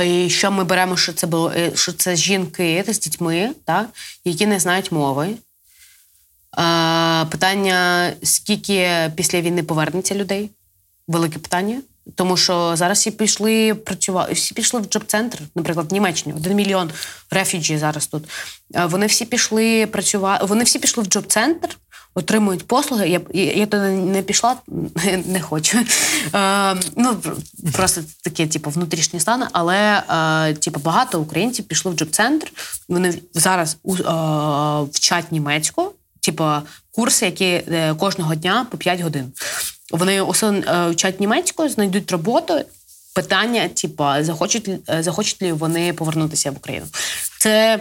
і що ми беремо, що це було, е, що це жінки з дітьми, так, які не знають мови. Питання: скільки після війни повернеться людей? Велике питання. Тому що зараз всі пішли працювати, всі пішли в job center, наприклад, в Німеччині, один мільйон refugee зараз тут. Вони всі пішли працювати, вони всі пішли в job center, отримують послуги. Я я туди не пішла, не хочу. Е, Ну просто таке, типу, внутрішні стани. Але е, типу, багато українців пішли в job center. Вони зараз е, вчать німецьку, типу, курси, які е, кожного дня по 5 годин. Вони усе вчать німецьку, знайдуть роботу. Питання, типу, захочуть е, захочуть ли вони повернутися в Україну? Це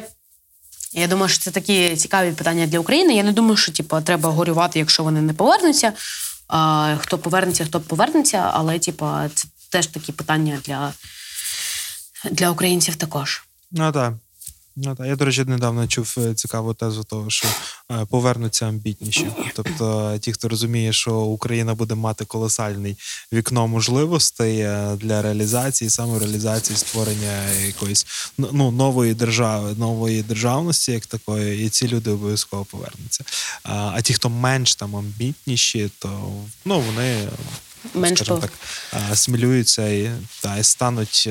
я думаю, що це такі цікаві питання для України. Я не думаю, що типу, треба горювати, якщо вони не повернуться. Хто повернеться, хто повернеться, але типу, це теж такі питання для, для українців також. Ну так. Ну, так. Я, до речі, недавно чув е, цікаву тезу того, що е, повернуться амбітніші. Тобто, ті, хто розуміє, що Україна буде мати колосальний вікно можливостей е, для реалізації, самореалізації, створення якоїсь ну, нової держави, нової державності, як такої, і ці люди обов'язково повернуться. А ті, хто менш там амбітніші, то ну вони Менш скажімо так, асимілюються і та, і стануть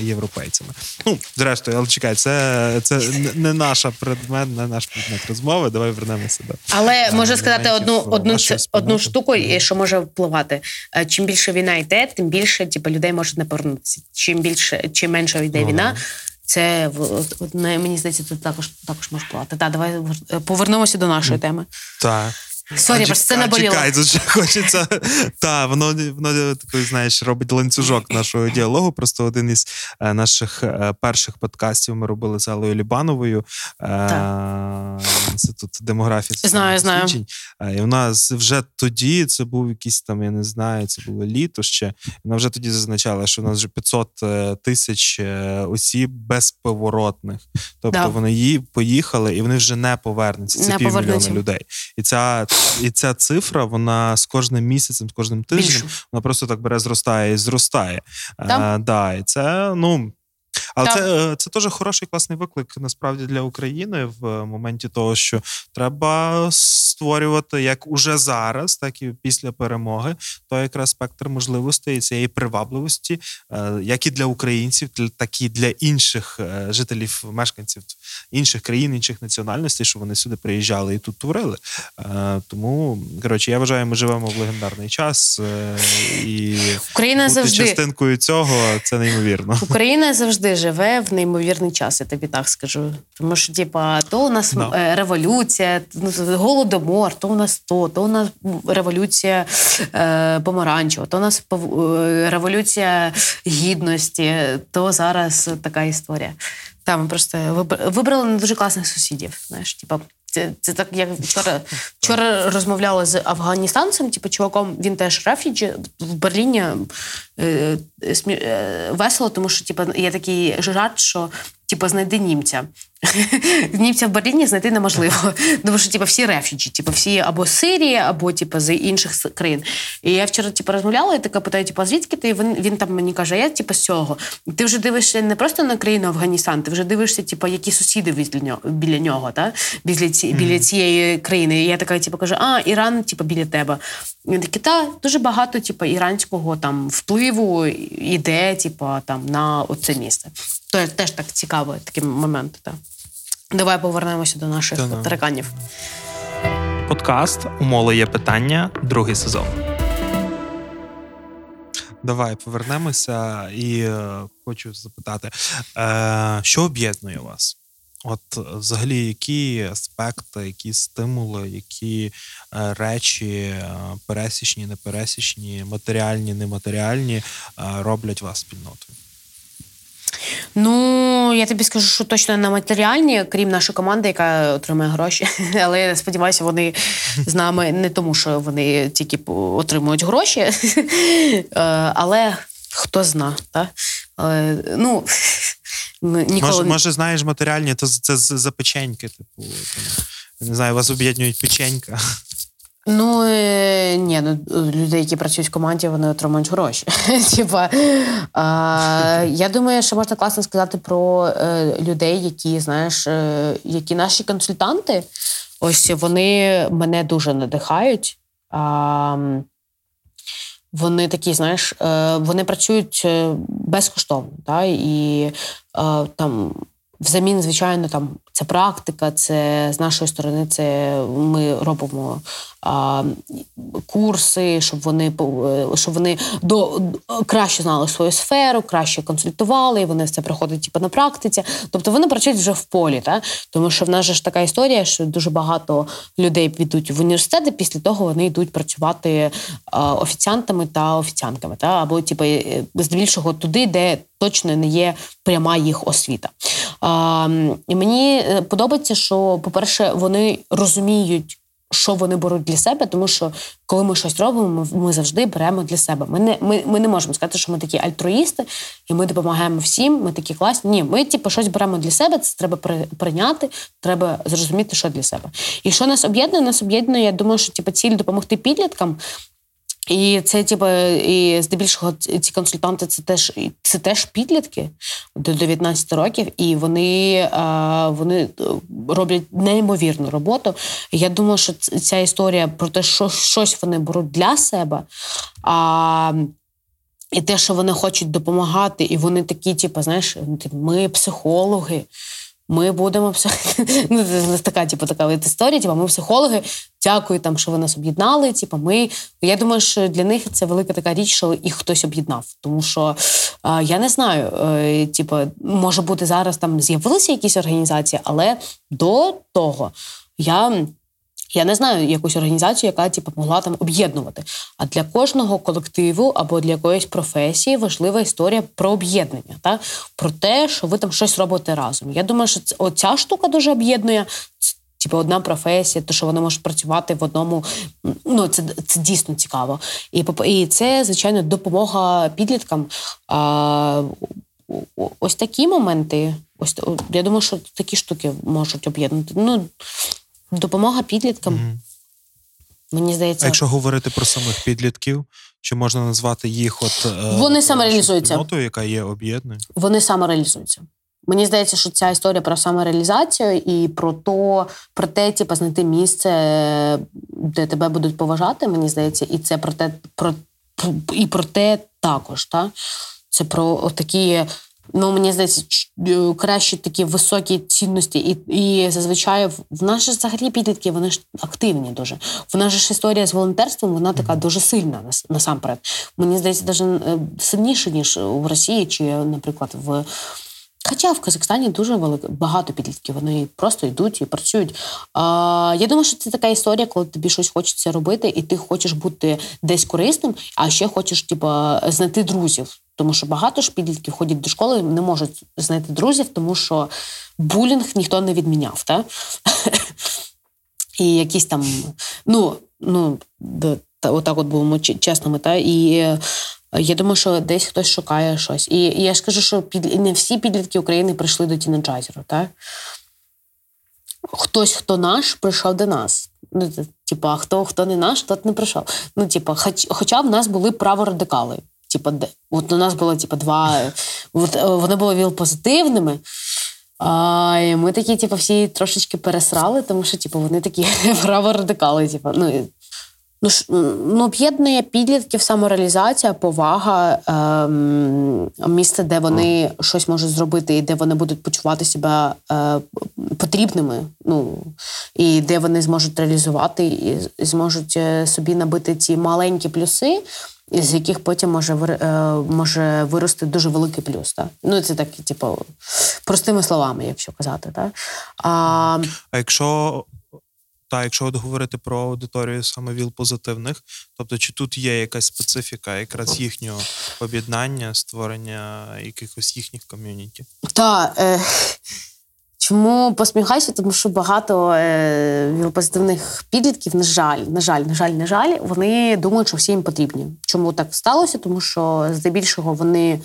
європейцями. Ну, зрештою, але чекай, це це не наша предмет, не наш предмет розмови. Давай вернемося до але можу сказати одну одну одну штуку, що може впливати. Чим більше війна йде, тим більше типу, людей можуть не повернутися. Чим більше, чим менше йде війна. Це мені здається, тут також також може впливати. Так, давай повернемося до нашої теми. Так. Sorry, просто це наболіло. Чекай, тут хочеться. Та, воно воно такий, знаєш, робить ланцюжок нашого діалогу. Просто один із е, наших е, перших подкастів ми робили з Еллою Лібановою. Е, Інститут демографії. Знаю, знаю. І нас вже тоді це був якийсь там, я не знаю, це було літо ще. Вона вже тоді зазначала, що у нас вже 500 е, тисяч осіб безповоротних. Тобто да. вони її поїхали і вони вже не повернуться. Це півмільйона людей. І ця і ця цифра, вона з кожним місяцем, з кожним тижнем, вона просто так бере, зростає і зростає. А, да, І це, ну. Але так. це е, це теж хороший класний виклик насправді для України в моменті того, що треба створювати як уже зараз, так і після перемоги, то якраз спектр можливостей цієї привабливості, е, як і для українців, так і для інших е, жителів, мешканців інших країн, інших національностей, що вони сюди приїжджали і тут творили. Тому коротше, я вважаю, ми живемо в легендарний час і Україна бути завжди частинкою цього це неймовірно. Україна завжди живе в неймовірний час, я тобі так скажу. Тому що, типа, то у нас no. Е, революція, ну, голодомор, то у нас то, то у нас революція е, помаранчева, то у нас е, революція гідності, то зараз така історія. Там просто вибрали не дуже класних сусідів. Знаєш, типа. Це це так, як вчора вчора розмовляла з афганістанцем, типу, чуваком, він теж рефіджі в Берліні е, е, весело, тому що типу, є такий жарт, що типу, знайди німця. Німця в Берліні знайти неможливо. Тому що типу, всі рефіджі, типу, всі або з Сирії, або типу, з інших країн. І я вчора типу, розмовляла і така питаю, типу, звідки ти? Він він там мені каже, я типу, з цього. Ти вже дивишся не просто на країну Афганістан, ти вже дивишся, типу, які сусіди біля нього, біля нього, та? біля ці, біля цієї країни. І я така, типу, кажу, а Іран, типу, біля тебе. Він такий, та дуже багато, типу, іранського там впливу іде, типу, там на це місце. То теж так цікаво, такі моменти. Так. Давай повернемося до наших Та, тараканів. Подкаст Умоли є питання, другий сезон. Давай повернемося і е, хочу запитати, е, що об'єднує вас? От, взагалі, які аспекти, які стимули, які е, речі е, пересічні, непересічні, матеріальні, нематеріальні, е, роблять вас спільнотою? Ну, я тобі скажу, що точно не матеріальні, крім нашої команди, яка отримує гроші. Але я сподіваюся, вони з нами не тому, що вони тільки отримують гроші. Е, але хто зна, так? Ну, ніколи... Може, може, знаєш, матеріальні, то це за печеньки, типу. Не знаю, вас об'єднують печенька. Ну е, ні, ну люди, які працюють в команді, вони отримують гроші. Типа я думаю, що можна класно сказати про е, людей, які знаєш, е, які наші консультанти. Ось вони мене дуже надихають. Вони такі, знаєш, вони працюють безкоштовно, та, і там взамін, звичайно, там це практика, це з нашої сторони, це ми робимо курси, щоб вони е, щоб вони до краще знали свою сферу, краще консультували, і вони все проходять типу, на практиці. Тобто вони працюють вже в полі, та? тому що в нас же ж така історія, що дуже багато людей підуть в університети, після того вони йдуть працювати а, офіціантами та офіціантками, та? або типу, е, здебільшого туди, де точно не є пряма їх освіта. І мені е, подобається, що, по-перше, вони розуміють. Що вони беруть для себе, тому що коли ми щось робимо, ми, завжди беремо для себе. Ми не ми, ми не можемо сказати, що ми такі альтруїсти, і ми допомагаємо всім. Ми такі класні. Ні, ми типу, щось беремо для себе. Це треба прийняти, треба зрозуміти, що для себе. І що нас об'єднує, нас об'єднує. Я думаю, що типу, ціль допомогти підліткам І це, типу, і здебільшого ці консультанти це теж це теж підлітки до 19 років, і вони вони роблять неймовірну роботу. Я думаю, що ця історія про те, що щось вони беруть для себе. А і те, що вони хочуть допомагати, і вони такі, типу, знаєш, ми психологи, ми будемо ну, це така, типу, така історія. Типу, ми психологи. Дякую, там, що ви нас об'єднали. Типу, ми я думаю, що для них це велика така річ, що їх хтось об'єднав. Тому що е, я не знаю, е, типу, може бути зараз там з'явилися якісь організації, але до того я. Я не знаю якусь організацію, яка типу, могла там об'єднувати. А для кожного колективу або для якоїсь професії важлива історія про об'єднання, та про те, що ви там щось робите разом. Я думаю, що оця штука дуже об'єднує. Типу, одна професія, то що вони можуть працювати в одному. Ну це це дійсно цікаво. І і це, звичайно, допомога підліткам. А, Ось такі моменти. Ось я думаю, що такі штуки можуть об'єднати. Ну Допомога підліткам. mm Мені здається, а якщо говорити про самих підлітків, чи можна назвати їх от е, вони самореалізуються, спільнотою, яка є об'єднаною? Вони самореалізуються. Мені здається, що ця історія про самореалізацію і про то, про те, типу, знайти місце, де тебе будуть поважати. Мені здається, і це про те, про і про те також. Та? Це про такі Ну, мені здається, е, краще такі високі цінності, і і зазвичай в нас же взагалі підлітки вони ж активні дуже. В нас же ж історія з волонтерством, вона така дуже сильна насамперед. Мені здається, навіть е, сильніше, ніж в Росії, чи, наприклад, в. Хоча в Казахстані дуже велико, багато підлітків, вони просто йдуть і працюють. А, Я думаю, що це така історія, коли тобі щось хочеться робити, і ти хочеш бути десь корисним, а ще хочеш, типу, знайти друзів. Тому що багато ж підлітків ходять до школи, не можуть знайти друзів, тому що булінг ніхто не відміняв. Та? І якісь там, ну, ну, отак от будемо чесними. Та? І е, я думаю, що десь хтось шукає щось. І я ж кажу, що під... не всі підлітки України прийшли до тінейджеру, так? Хтось, хто наш, прийшов до нас. Ну, Типа, хто хто не наш, тот не прийшов. Ну, типа, хоч, Хоча в нас були праворадикали. Типа, от у нас було типа два. От, е, вони були віл-позитивними. А і ми такі, типу, всі трошечки пересрали, тому що типу, вони такі праворадикали. Типу, ну, Ну, ну, об'єднує підлітків самореалізація, повага, ем, місце, де вони щось можуть зробити, і де вони будуть почувати себе е, потрібними. Ну і де вони зможуть реалізувати і зможуть е, собі набити ці маленькі плюси з яких потім може е, може вирости дуже великий плюс. Так? Ну, це так, типу, простими словами, якщо казати. Так? А а якщо та, якщо от говорити про аудиторію саме віл позитивних, тобто чи тут є якась специфіка, якраз їхнього об'єднання, створення якихось їхніх ком'юніті? Так. Е... Чому посміхаюся? Тому що багато е, позитивних підлітків, на жаль, на жаль, на жаль, на жаль, вони думають, що всі їм потрібні. Чому так сталося? Тому що здебільшого вони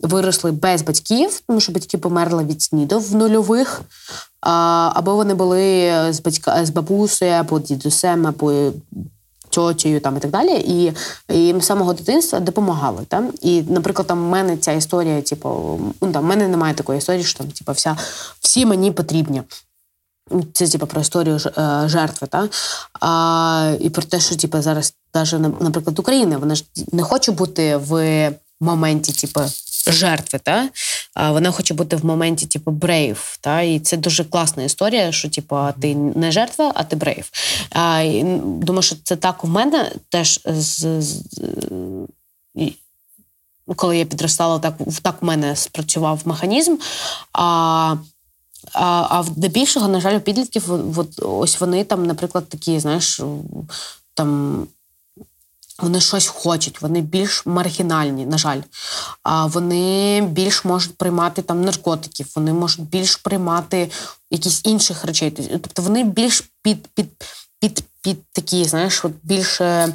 виросли без батьків, тому що батьки померли від снідів в нульових, або вони були з батька з бабусею, або дідусем, або тьотєю там і так далі, і їм з самого дитинства допомагали. Там. І, наприклад, там в мене ця історія, типу, ну, там, в мене немає такої історії, що там, типу, вся, всі мені потрібні. Це типу, про історію е, жертви, та? А, і про те, що типу, зараз, навіть, наприклад, Україна, вона ж не хоче бути в моменті, типу, жертви, та вона хоче бути в моменті, типу, брейв. Та і це дуже класна історія, що типу, ти не жертва, а ти брейв. А, і, Думаю, що це так у мене теж з. з коли я підростала, так так у мене спрацював механізм. А а, а більшого, на жаль, у підлітків, от, ось вони там, наприклад, такі, знаєш, там вони щось хочуть, вони більш маргінальні, на жаль. А вони більш можуть приймати там наркотиків, вони можуть більш приймати якісь інших речей. Тобто вони більш під під, під, під такі, знаєш, от більше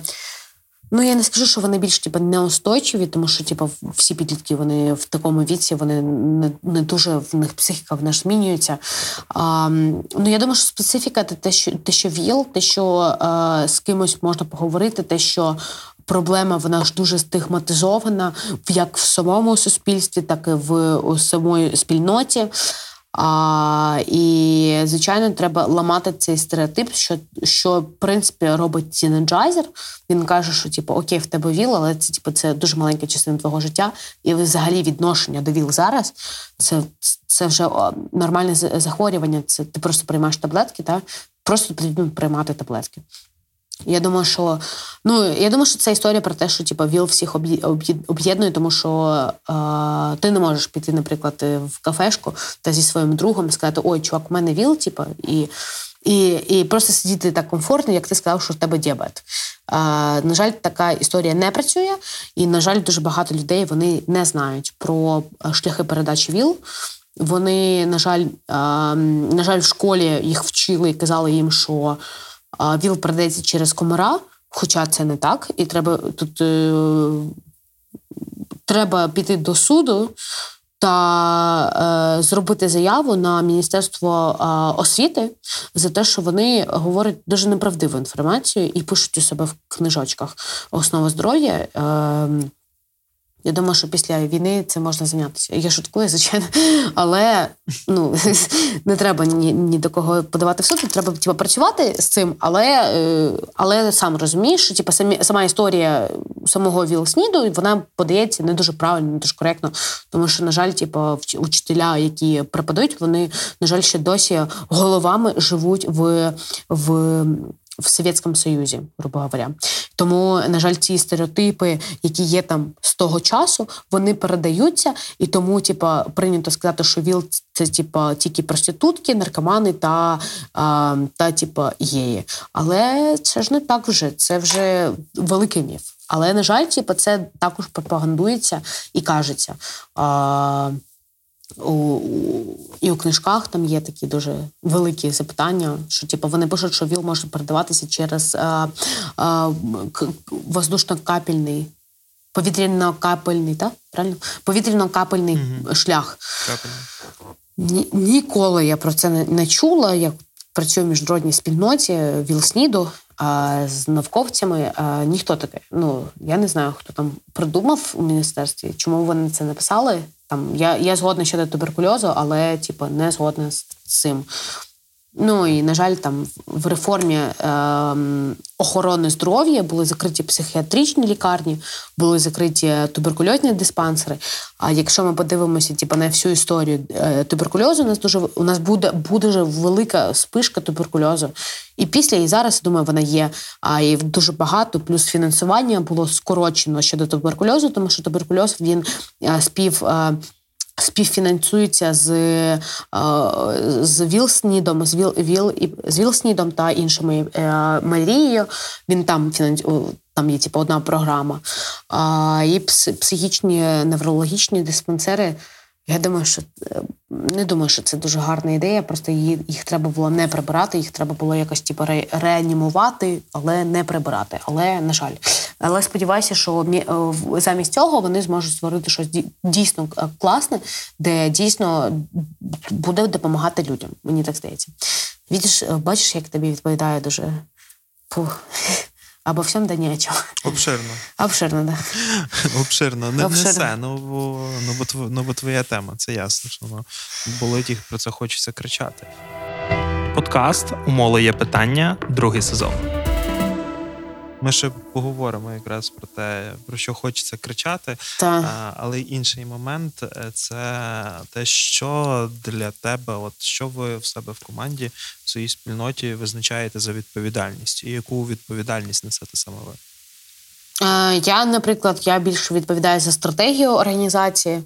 Ну, я не скажу, що вони більш типу, неустойчиві, тому що типу, всі підлітки вони в такому віці, вони не не дуже в них психіка в нас змінюється. А, Ну, я думаю, що специфіка це те, що те, що ВІЛ, те, що а, з кимось можна поговорити, те, що проблема вона ж дуже стигматизована як в самому суспільстві, так і в самої спільноті. А, І, звичайно, треба ламати цей стереотип, що що в принципі робить тінейджайзер. Він каже, що типу, окей, в тебе ВІЛ, але це типу, це дуже маленька частина твого життя. І взагалі відношення до ВІЛ зараз це це вже нормальне захворювання. Це ти просто приймаєш таблетки, та просто потрібно приймати таблетки. Я думаю, що ну я думаю, що це історія про те, що типу, ВІЛ всіх об'єднує, тому що е, ти не можеш піти, наприклад, в кафешку та зі своїм другом сказати, ой, чувак, у мене ВІЛ, типу, і і, і просто сидіти так комфортно, як ти сказав, що в тебе діабет. Е, на жаль, така історія не працює, і, на жаль, дуже багато людей вони не знають про шляхи передачі ВІЛ. Вони, на жаль, е, на жаль, в школі їх вчили і казали їм, що ВІЛ передається через комара, хоча це не так, і треба тут е, треба піти до суду та е, зробити заяву на Міністерство е, освіти за те, що вони говорять дуже неправдиву інформацію і пишуть у себе в книжочках основа здоров'я. Я думаю, що після війни це можна зайнятися. Я шуткую, звичайно, але ну не треба ні ні до кого подавати в суд, треба типу, працювати з цим, але е, але сам розумієш, що типу, самі, сама історія самого Вілсніду вона подається не дуже правильно, не дуже коректно. Тому що, на жаль, типу, учителя, які преподають, вони, на жаль, ще досі головами живуть в в в Совєтському Союзі, грубо говоря. Тому, на жаль, ці стереотипи, які є там з того часу, вони передаються, і тому, типа, прийнято сказати, що ВІЛ це типа тільки проститутки, наркомани та, а, та типа геї. Але це ж не так вже, це вже великий міф. Але на жаль, типа, це також пропагандується і кажеться. А, у, І у книжках там є такі дуже великі запитання, що типу, вони пишуть, що ВІЛ може передаватися через а, а, воздушно-капельний, повітряно-капельний, так? Правильно? Повітряно-капельний угу. шлях. Ні, ніколи я про це не, не чула. Я працюю в міжнародній спільноті ВІЛ-СНІДу, з науковцями ніхто таке. Ну я не знаю, хто там придумав у міністерстві, чому вони це написали. Там я я згодна щодо туберкульозу, але типу, не згодна з цим. Ну і на жаль, там в реформі е, охорони здоров'я були закриті психіатричні лікарні, були закриті туберкульозні диспансери. А якщо ми подивимося, типу, на всю історію е, туберкульозу, у нас дуже у нас буде буде дуже велика спишка туберкульозу. І після і зараз я думаю, вона є. А і дуже багато, плюс фінансування було скорочено щодо туберкульозу, тому що туберкульоз він е, спів. Е, співфінансується з е, з Вілснідом, з Віл, Віл, з Вілснідом та іншими е, Марією. Він там фінансує. Там є типу, одна програма. А, І психічні неврологічні диспансери я думаю, що е, не думаю, що це дуже гарна ідея. Просто її їх треба було не прибирати, їх треба було якось типу, ре, реанімувати, але не прибирати. Але на жаль, але сподіваюся, що е, замість цього вони зможуть створити щось дійсно е, класне, де дійсно буде допомагати людям. Мені так здається. Видиш, бачиш, як тобі відповідає дуже. Фух обо всем да ні о чем. Обширно. Обширно, да. Обширно. Не, Обширно. не все, ну бо, ну, бо, ну, бо твоя тема, це ясно, що ну, болить їх про це хочеться кричати. Подкаст Умоли є питання, другий сезон. Ми ще поговоримо якраз про те, про що хочеться кричати. А, але інший момент е, це те, що для тебе, от що ви в себе в команді, в своїй спільноті визначаєте за відповідальність, і яку відповідальність несете саме ви? Я, наприклад, я більше відповідаю за стратегію організації,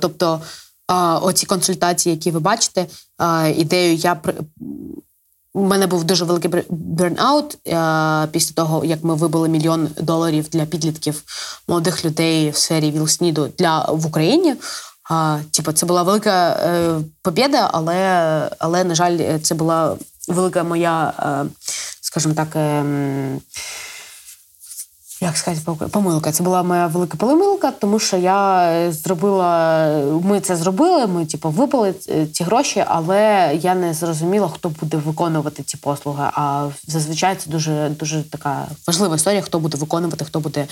тобто оці консультації, які ви бачите, ідею я у мене був дуже великий бернаут е, після того, як ми вибили мільйон доларів для підлітків молодих людей в сфері Вілсніду для в Україні. А, Типу, це була велика е, побіда, але, але, на жаль, це була велика моя, е, скажімо так. Е, як сказати, помилка. Це була моя велика помилка, тому що я зробила. Ми це зробили. Ми, типу, випали ці гроші, але я не зрозуміла, хто буде виконувати ці послуги. А зазвичай це дуже дуже така важлива історія, хто буде виконувати, хто буде.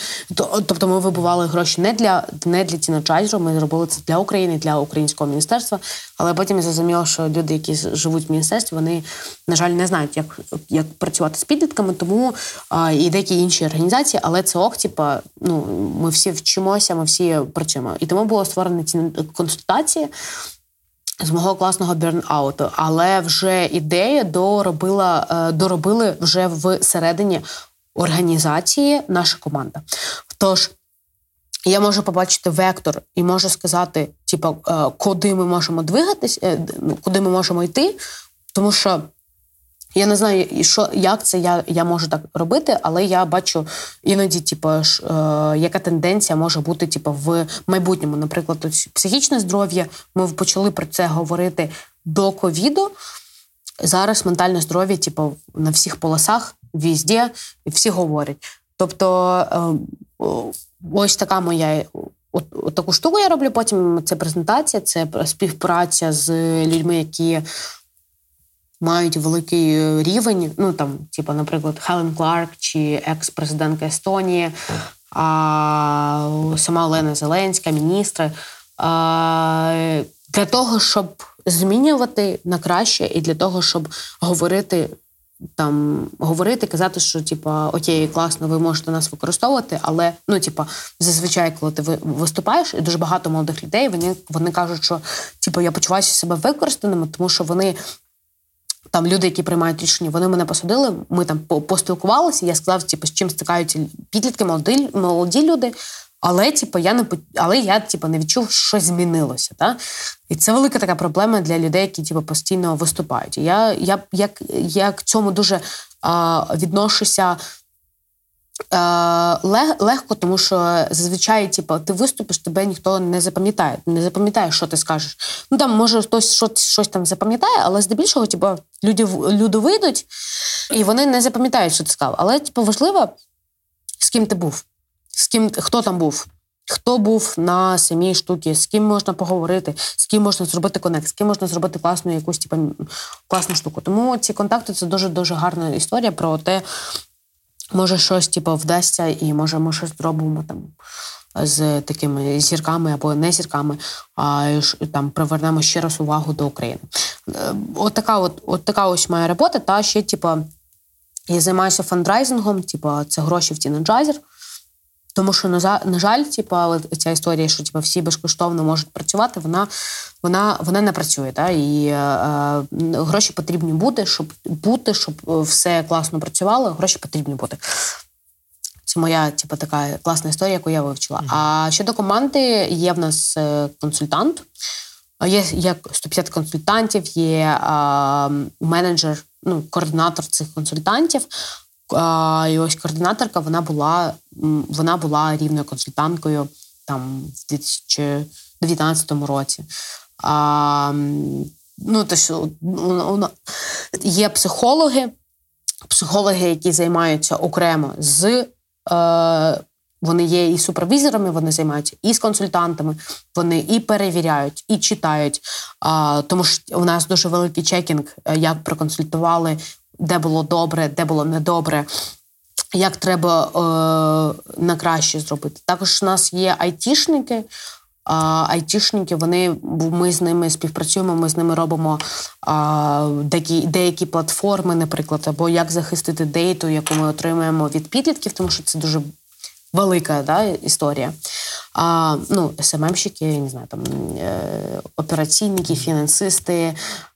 Тобто, ми вибивали гроші не для не для тіночайзеру, Ми зробили це для України, для українського міністерства. Але потім я зрозуміла, що люди, які живуть в міністерстві, вони на жаль не знають, як як працювати з підлітками, тому а, і деякі інші організації, але це ок, типа, ну ми всі вчимося, ми всі працюємо. І тому було створені ці консультації. З мого класного бернауту, але вже ідею доробила, е, доробили вже всередині організації наша команда. Тож я можу побачити вектор і можу сказати, типу, куди ми можемо двигатись, е, ну, куди ми можемо йти, тому що. Я не знаю, що як це я я можу так робити, але я бачу іноді, типу, ж, е, яка тенденція може бути, типу, в майбутньому. Наприклад, психічне здоров'я. Ми почали про це говорити до ковіду. Зараз ментальне здоров'я, типу, на всіх полосах, візде, і всі говорять. Тобто, е, ось така моя. От, от таку штуку я роблю. Потім це презентація, це співпраця з людьми, які мають великий рівень. Ну там, типу, наприклад, Хелен Кларк чи екс-президентка Естонії, а, сама Олена Зеленська, міністри. А, Для того, щоб змінювати на краще, і для того, щоб говорити там говорити, казати, що типа окей, класно, ви можете нас використовувати, але ну, типа, зазвичай, коли ти виступаєш, і дуже багато молодих людей вони вони кажуть, що типа я почуваюся себе використаними, тому що вони. Там люди, які приймають рішення, вони мене посадили. Ми там поспілкувалися. Я сказав, типу, з чим стикаються підлітки, молоді молоді люди. Але, типу, я не але я типу, не відчув, що щось змінилося. Та? І це велика така проблема для людей, які типу, постійно виступають. Я я, як, я к цьому дуже а, відношуся легко, тому що зазвичай, типу, ти виступиш, тебе ніхто не запам'ятає, не запам'ятає, що ти скажеш. Ну там може хтось щось, щось там запам'ятає, але здебільшого, типу, люди люди вийдуть і вони не запам'ятають, що ти сказав. Але типу, важливо, з ким ти був з ким хто там був. Хто був на самій штуці, з ким можна поговорити, з ким можна зробити конект, з ким можна зробити класну якусь типу, класну штуку. Тому ці контакти це дуже дуже гарна історія про те, може щось типу, вдасться, і може ми щось зробимо там з такими зірками або не зірками, а там привернемо ще раз увагу до України. Е, от така от, от така ось моя робота. Та ще, типу, я займаюся фандрайзингом, типу, це гроші в Teenergizer. Тому що на жаль, типа ця історія, що типа всі безкоштовно можуть працювати, вона вона вона не працює. Та? І е, е, гроші потрібні бути, щоб бути, щоб все класно працювало. Гроші потрібні бути. Це моя, типу, така класна історія, яку я вивчила. Mm-hmm. А щодо команди, є в нас е, консультант, є є 150 консультантів, є а, менеджер, ну координатор цих консультантів. І ось координаторка вона була вона була рівною консультанткою там в 2019 році. А, ну, то що, Є психологи, психологи, які займаються окремо з. Е, вони є і супервізорами, вони займаються і з консультантами, вони і перевіряють, і читають. А, Тому що у нас дуже великий чекінг, е, як проконсультували де було добре, де було недобре. Як треба е, на краще зробити? Також у нас є айтішники. А айтішники, вони ми з ними співпрацюємо. Ми з ними робимо а, деякі деякі платформи, наприклад, або як захистити дейту, яку ми отримуємо від підлітків, тому що це дуже велика да, історія. А, Ну, СММщики, не знаю, там е, операційники, фінансисти,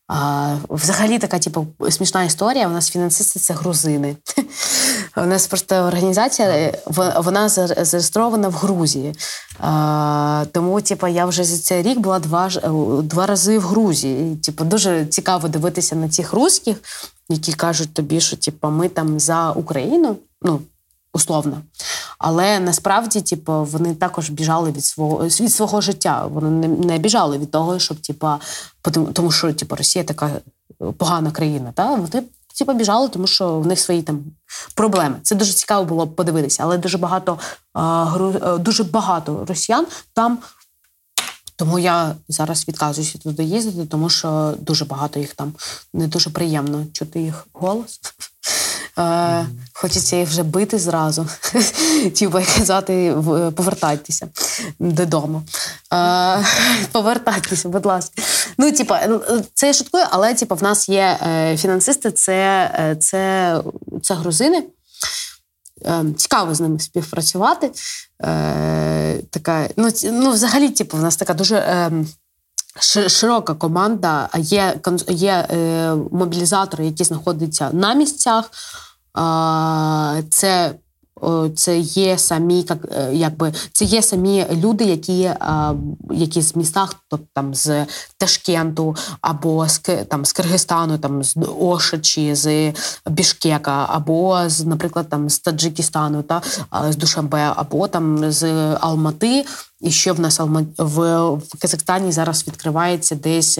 а, Взагалі така, типу, смішна історія. У нас фінансисти це грузини. У нас просто організація, вона зареєстрована в Грузії. А, Тому, типу, я вже за цей рік була два два рази в Грузії. Типу, дуже цікаво дивитися на цих русських, які кажуть тобі, що типу, ми там за Україну. ну, условно. Але насправді, типу, вони також біжали від свого від свого життя. Вони не не біжали від того, щоб типу, тому що типу, Росія така погана країна. Та? Вони типу, біжали, тому що в них свої там проблеми. Це дуже цікаво було подивитися, але дуже багато е, дуже багато росіян там. Тому я зараз відказуюся туди їздити, тому що дуже багато їх там не дуже приємно чути їх голос. Е, Хочеться їх вже бити зразу, типу казати, повертайтеся додому. Е, Повертайтеся, будь ласка. Ну, типа, це я шуткую, але типа, в нас є е, фінансисти, це, е, це, це грузини. Е, цікаво з ними співпрацювати. Е, така, ну, ну, Взагалі, типу, в нас така дуже е, широка команда. Є є е, мобілізатори, які знаходяться на місцях. Це це є самі, е, якби це є самі люди, які які з містах, тобто там з Ташкенту або з там з Киргизстану, там з Оша чи з Бішкека, або з, наприклад, там з Таджикистану, та з Душамбе, або там з Алмати. І ще в нас в, в Казахстані зараз відкривається десь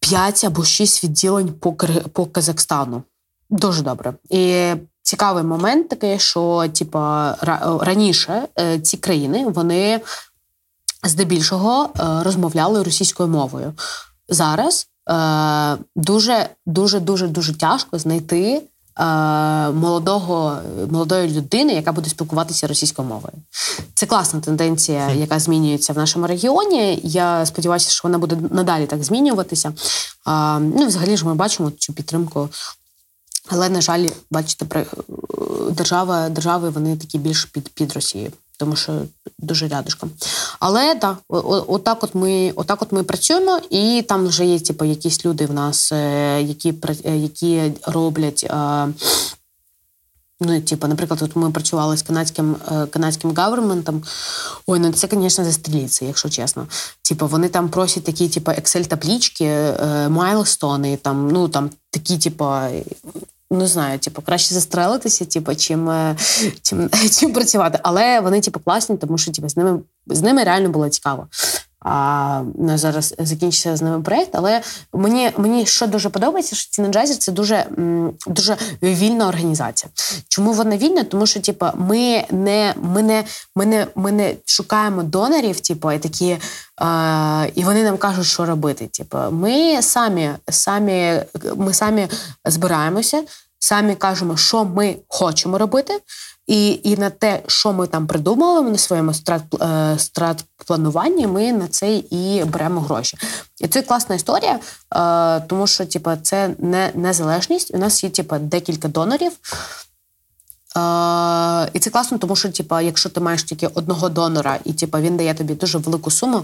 5 е, або 6 відділень по по Казахстану. Дуже добре. І цікавий момент такий, що типа раніше е, ці країни вони здебільшого е, розмовляли російською мовою. Зараз е, дуже дуже дуже дуже тяжко знайти. Молодого молодої людини, яка буде спілкуватися російською мовою, це класна тенденція, яка змінюється в нашому регіоні. Я сподіваюся, що вона буде надалі так змінюватися. Ну, взагалі ж ми бачимо цю підтримку але, на жаль, бачите, е, держава, держави вони такі більш під під Росією, тому що дуже рядышком. Але так, отак от ми отак от ми працюємо, і там вже є типу, якісь люди в нас, е, які е, які роблять. Ну, типу, наприклад, от ми працювали з канадським канадським гаверментом. Ой, ну це, звісно, застріліться, якщо чесно. Типу, вони там просять такі, типу, Excel-таблічки, майлстони, там, ну там такі, типу, не знаю, типу, краще застрелитися, типу, чим е, чим, чим працювати. Але вони, типу, класні, тому що типу, з ними з ними реально було цікаво. А ну, зараз закінчиться з ними проєкт, але мені мені що дуже подобається, що Teenergizer це дуже дуже вільна організація. Чому вона вільна? Тому що типу, ми не ми не, ми не, ми не шукаємо донорів, типу, і такі, а, і вони нам кажуть, що робити. Типу, ми самі, самі, ми самі збираємося, самі кажемо, що ми хочемо робити. І і на те, що ми там придумали на своєму е, страт плануванні, ми на це і беремо гроші. І це класна історія, е, тому що типу, це не незалежність. У нас є типу, декілька донорів. Uh, і це класно, тому що, типа, якщо ти маєш тільки одного донора, і типа він дає тобі дуже велику суму,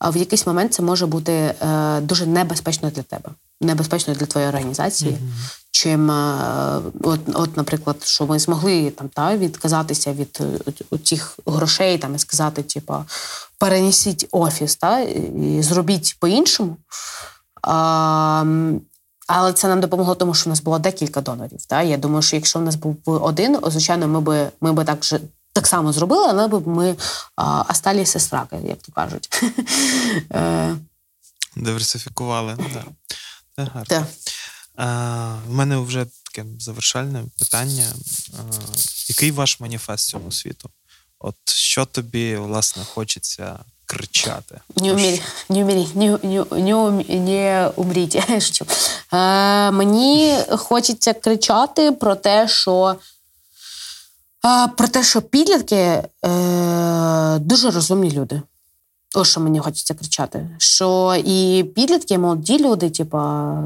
в якийсь момент це може бути дуже небезпечно для тебе, небезпечно для твоєї організації. Mm-hmm чим е, от, от, наприклад, що ми змогли там та відказатися від цих грошей там і сказати, типу, перенесіть офіс, та і зробіть по-іншому. А, але це нам допомогло, тому що в нас було декілька донорів. Та? Я думаю, що якщо в нас був один, звичайно, ми би ми би так же так само зробили, але б ми а, осталися страки, як то кажуть. Е. Диверсифікували. Так. У мене вже таке завершальне питання. Який ваш маніфест цьому світу? От що тобі, власне, хочеться кричати? Не умріть, не умріть, не, не, не умріть. Е, мені хочеться кричати про те, що про те, що підлітки е, дуже розумні люди. Ось що мені хочеться кричати. Що і підлітки, і молоді люди, типу,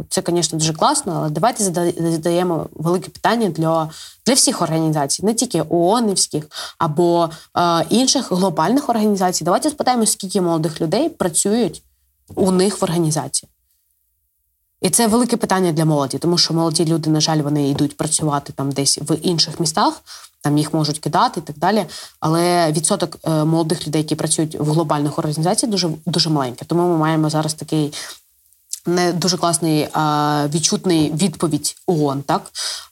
це, звісно, дуже класно, але давайте задаємо велике питання для для всіх організацій, не тільки ООНівських або е, інших глобальних організацій. Давайте спитаємо, скільки молодих людей працюють у них в організації. І це велике питання для молоді, тому що молоді люди, на жаль, вони йдуть працювати там десь в інших містах, там їх можуть кидати і так далі. Але відсоток е, молодих людей, які працюють в глобальних організаціях, дуже дуже маленький. Тому ми маємо зараз такий. Не дуже класний а, відчутний відповідь ООН, так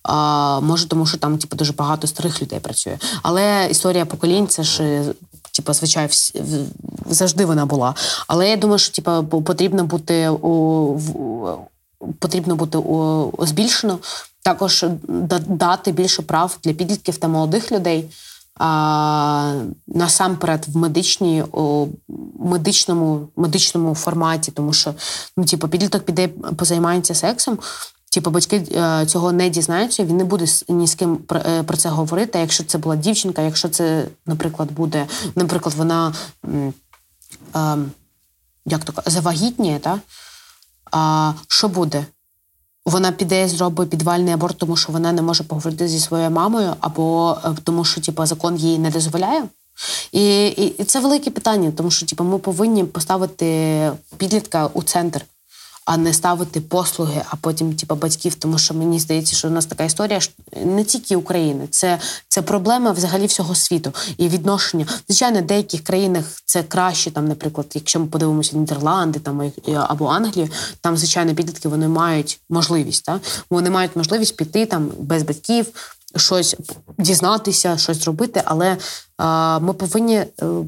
а, може, тому що там типу, дуже багато старих людей працює. Але історія поколінь це ж типу, звичайно, завжди вона була. Але я думаю, що типу, потрібно бути у потрібно бути збільшено. Також дати більше прав для підлітків та молодих людей. А, Насамперед в медичній о, медичному медичному форматі, тому що ну, типу, підліток піде позаймається сексом. Типу, батьки е, цього не дізнаються, він не буде ні з ким про, е, це говорити. Якщо це була дівчинка, якщо це, наприклад, буде, наприклад, вона е, як то завагітніє, так? А що буде? Вона піде і зробить підвальний аборт, тому що вона не може поговорити зі своєю мамою, або е, тому, що типу, закон їй не дозволяє. І і, і це велике питання, тому що типу, ми повинні поставити підлітка у центр а не ставити послуги, а потім, типу, батьків. Тому що мені здається, що у нас така історія не тільки України, це це проблема взагалі всього світу і відношення. Звичайно, в деяких країнах це краще, там, наприклад, якщо ми подивимося Нідерланди там або Англію, там звичайно підлітки вони мають можливість, так? вони мають можливість піти там без батьків. Щось дізнатися, щось зробити, але а, ми повинні е,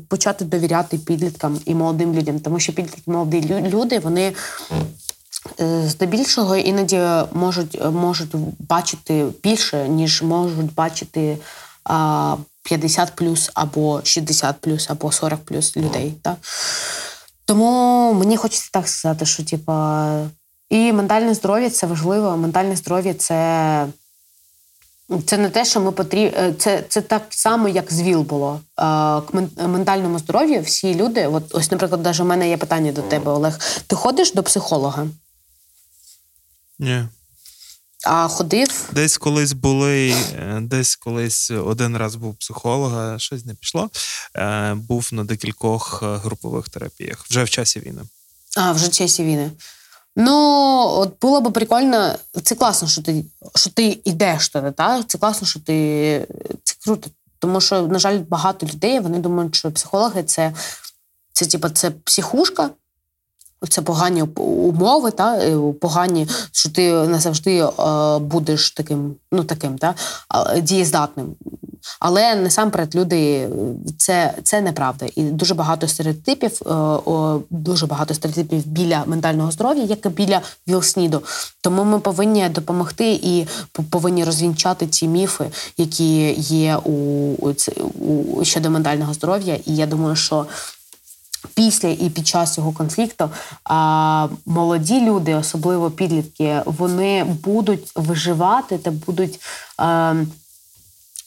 почати довіряти підліткам і молодим людям, тому що підлітки молоді люди вони Е, здебільшого іноді можуть можуть бачити більше, ніж можуть бачити а, 50 плюс або 60 плюс, або 40 плюс людей. Так? Тому мені хочеться так сказати, що типа, і ментальне здоров'я це важливо. Ментальне здоров'я це. Це не те, що ми потрібні. Е, це це так само, як з ВІЛ було. К ментальному здоров'ю всі люди. От ось, наприклад, навіть у мене є питання до тебе, Олег. Ти ходиш до психолога? Ні. А ходив? Десь колись були, е, десь колись один раз був психолога, щось не пішло. Е, був на декількох е, групових терапіях вже в часі війни. А, вже в часі війни. Ну, от було б прикольно, це класно, що ти що ти йдеш туди, так? Це класно, що ти. Це круто. Тому що, на жаль, багато людей вони думають, що психологи це, це, типу, це психушка, це погані умови, та е, погані, що ти не завжди е, будеш таким, ну таким, та дієздатним. Але насамперед люди це це неправда. І дуже багато стереотипів, е, дуже багато стереотипів біля ментального здоров'я, як і біля вілсніду. Тому ми повинні допомогти і повинні розвінчати ці міфи, які є у, у щодо ментального здоров'я. І я думаю, що після і під час цього конфлікту а, молоді люди, особливо підлітки, вони будуть виживати та будуть, а,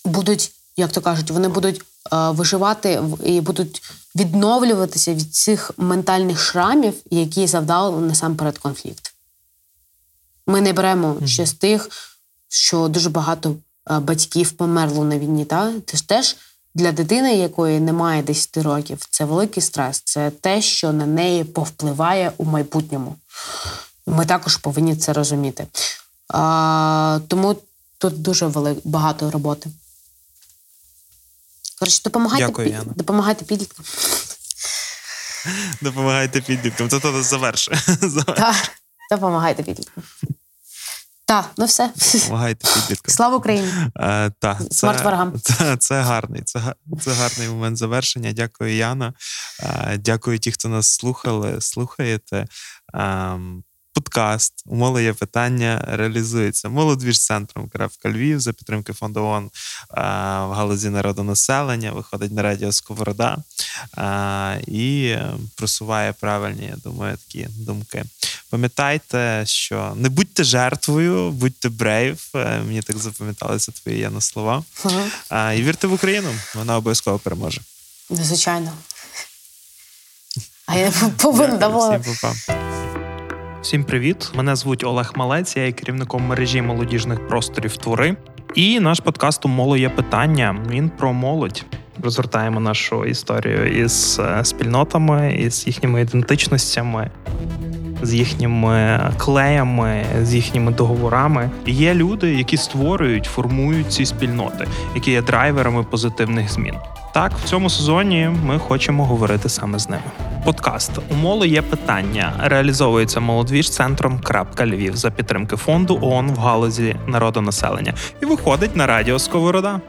будуть, як то кажуть, вони будуть а, виживати і будуть відновлюватися від цих ментальних шрамів, які завдав насамперед конфлікт. Ми не беремо mm-hmm. ще з тих, що дуже багато батьків померло на війні. Та? Це ж теж для дитини, якої немає 10 років, це великий стрес, це те, що на неї повпливає у майбутньому. Ми також повинні це розуміти. А, Тому тут дуже велик, багато роботи. Коротше, допомагайте Дякую, Яна. допомагайте підліткам. Допомагайте підліткам. Це то завершує. Так, допомагайте підліткам. Так, ну все. Помагайте підліткам. Слава Україні! Е, та, це, це, це гарний. Це це гарний момент завершення. Дякую, Яна. Е, дякую ті, хто нас слухали, слухаєте. Е, подкаст «Умови є питання реалізується Львів за підтримки фонду ООН в галузі народонаселення. Виходить на радіо Сковорода і просуває правильні, я думаю, такі думки. Пам'ятайте, що не будьте жертвою, будьте брейв. Мені так запам'яталися твої Яна слова. Ага. І вірте в Україну, вона обов'язково переможе. Звичайно. А я повинна давала. Всім привіт! Мене звуть Олег Малець, я є керівником мережі молодіжних просторів твори. І наш подкаст «Умоло є питання. Він про молодь. Розгортаємо нашу історію із е, спільнотами, із їхніми ідентичностями з їхніми клеями, з їхніми договорами. Є люди, які створюють, формують ці спільноти, які є драйверами позитивних змін. Так, в цьому сезоні ми хочемо говорити саме з ними. Подкаст у є питання. Реалізовується молодвіж центром крапка Львів за підтримки фонду ООН в галузі народонаселення і виходить на радіо Сковорода.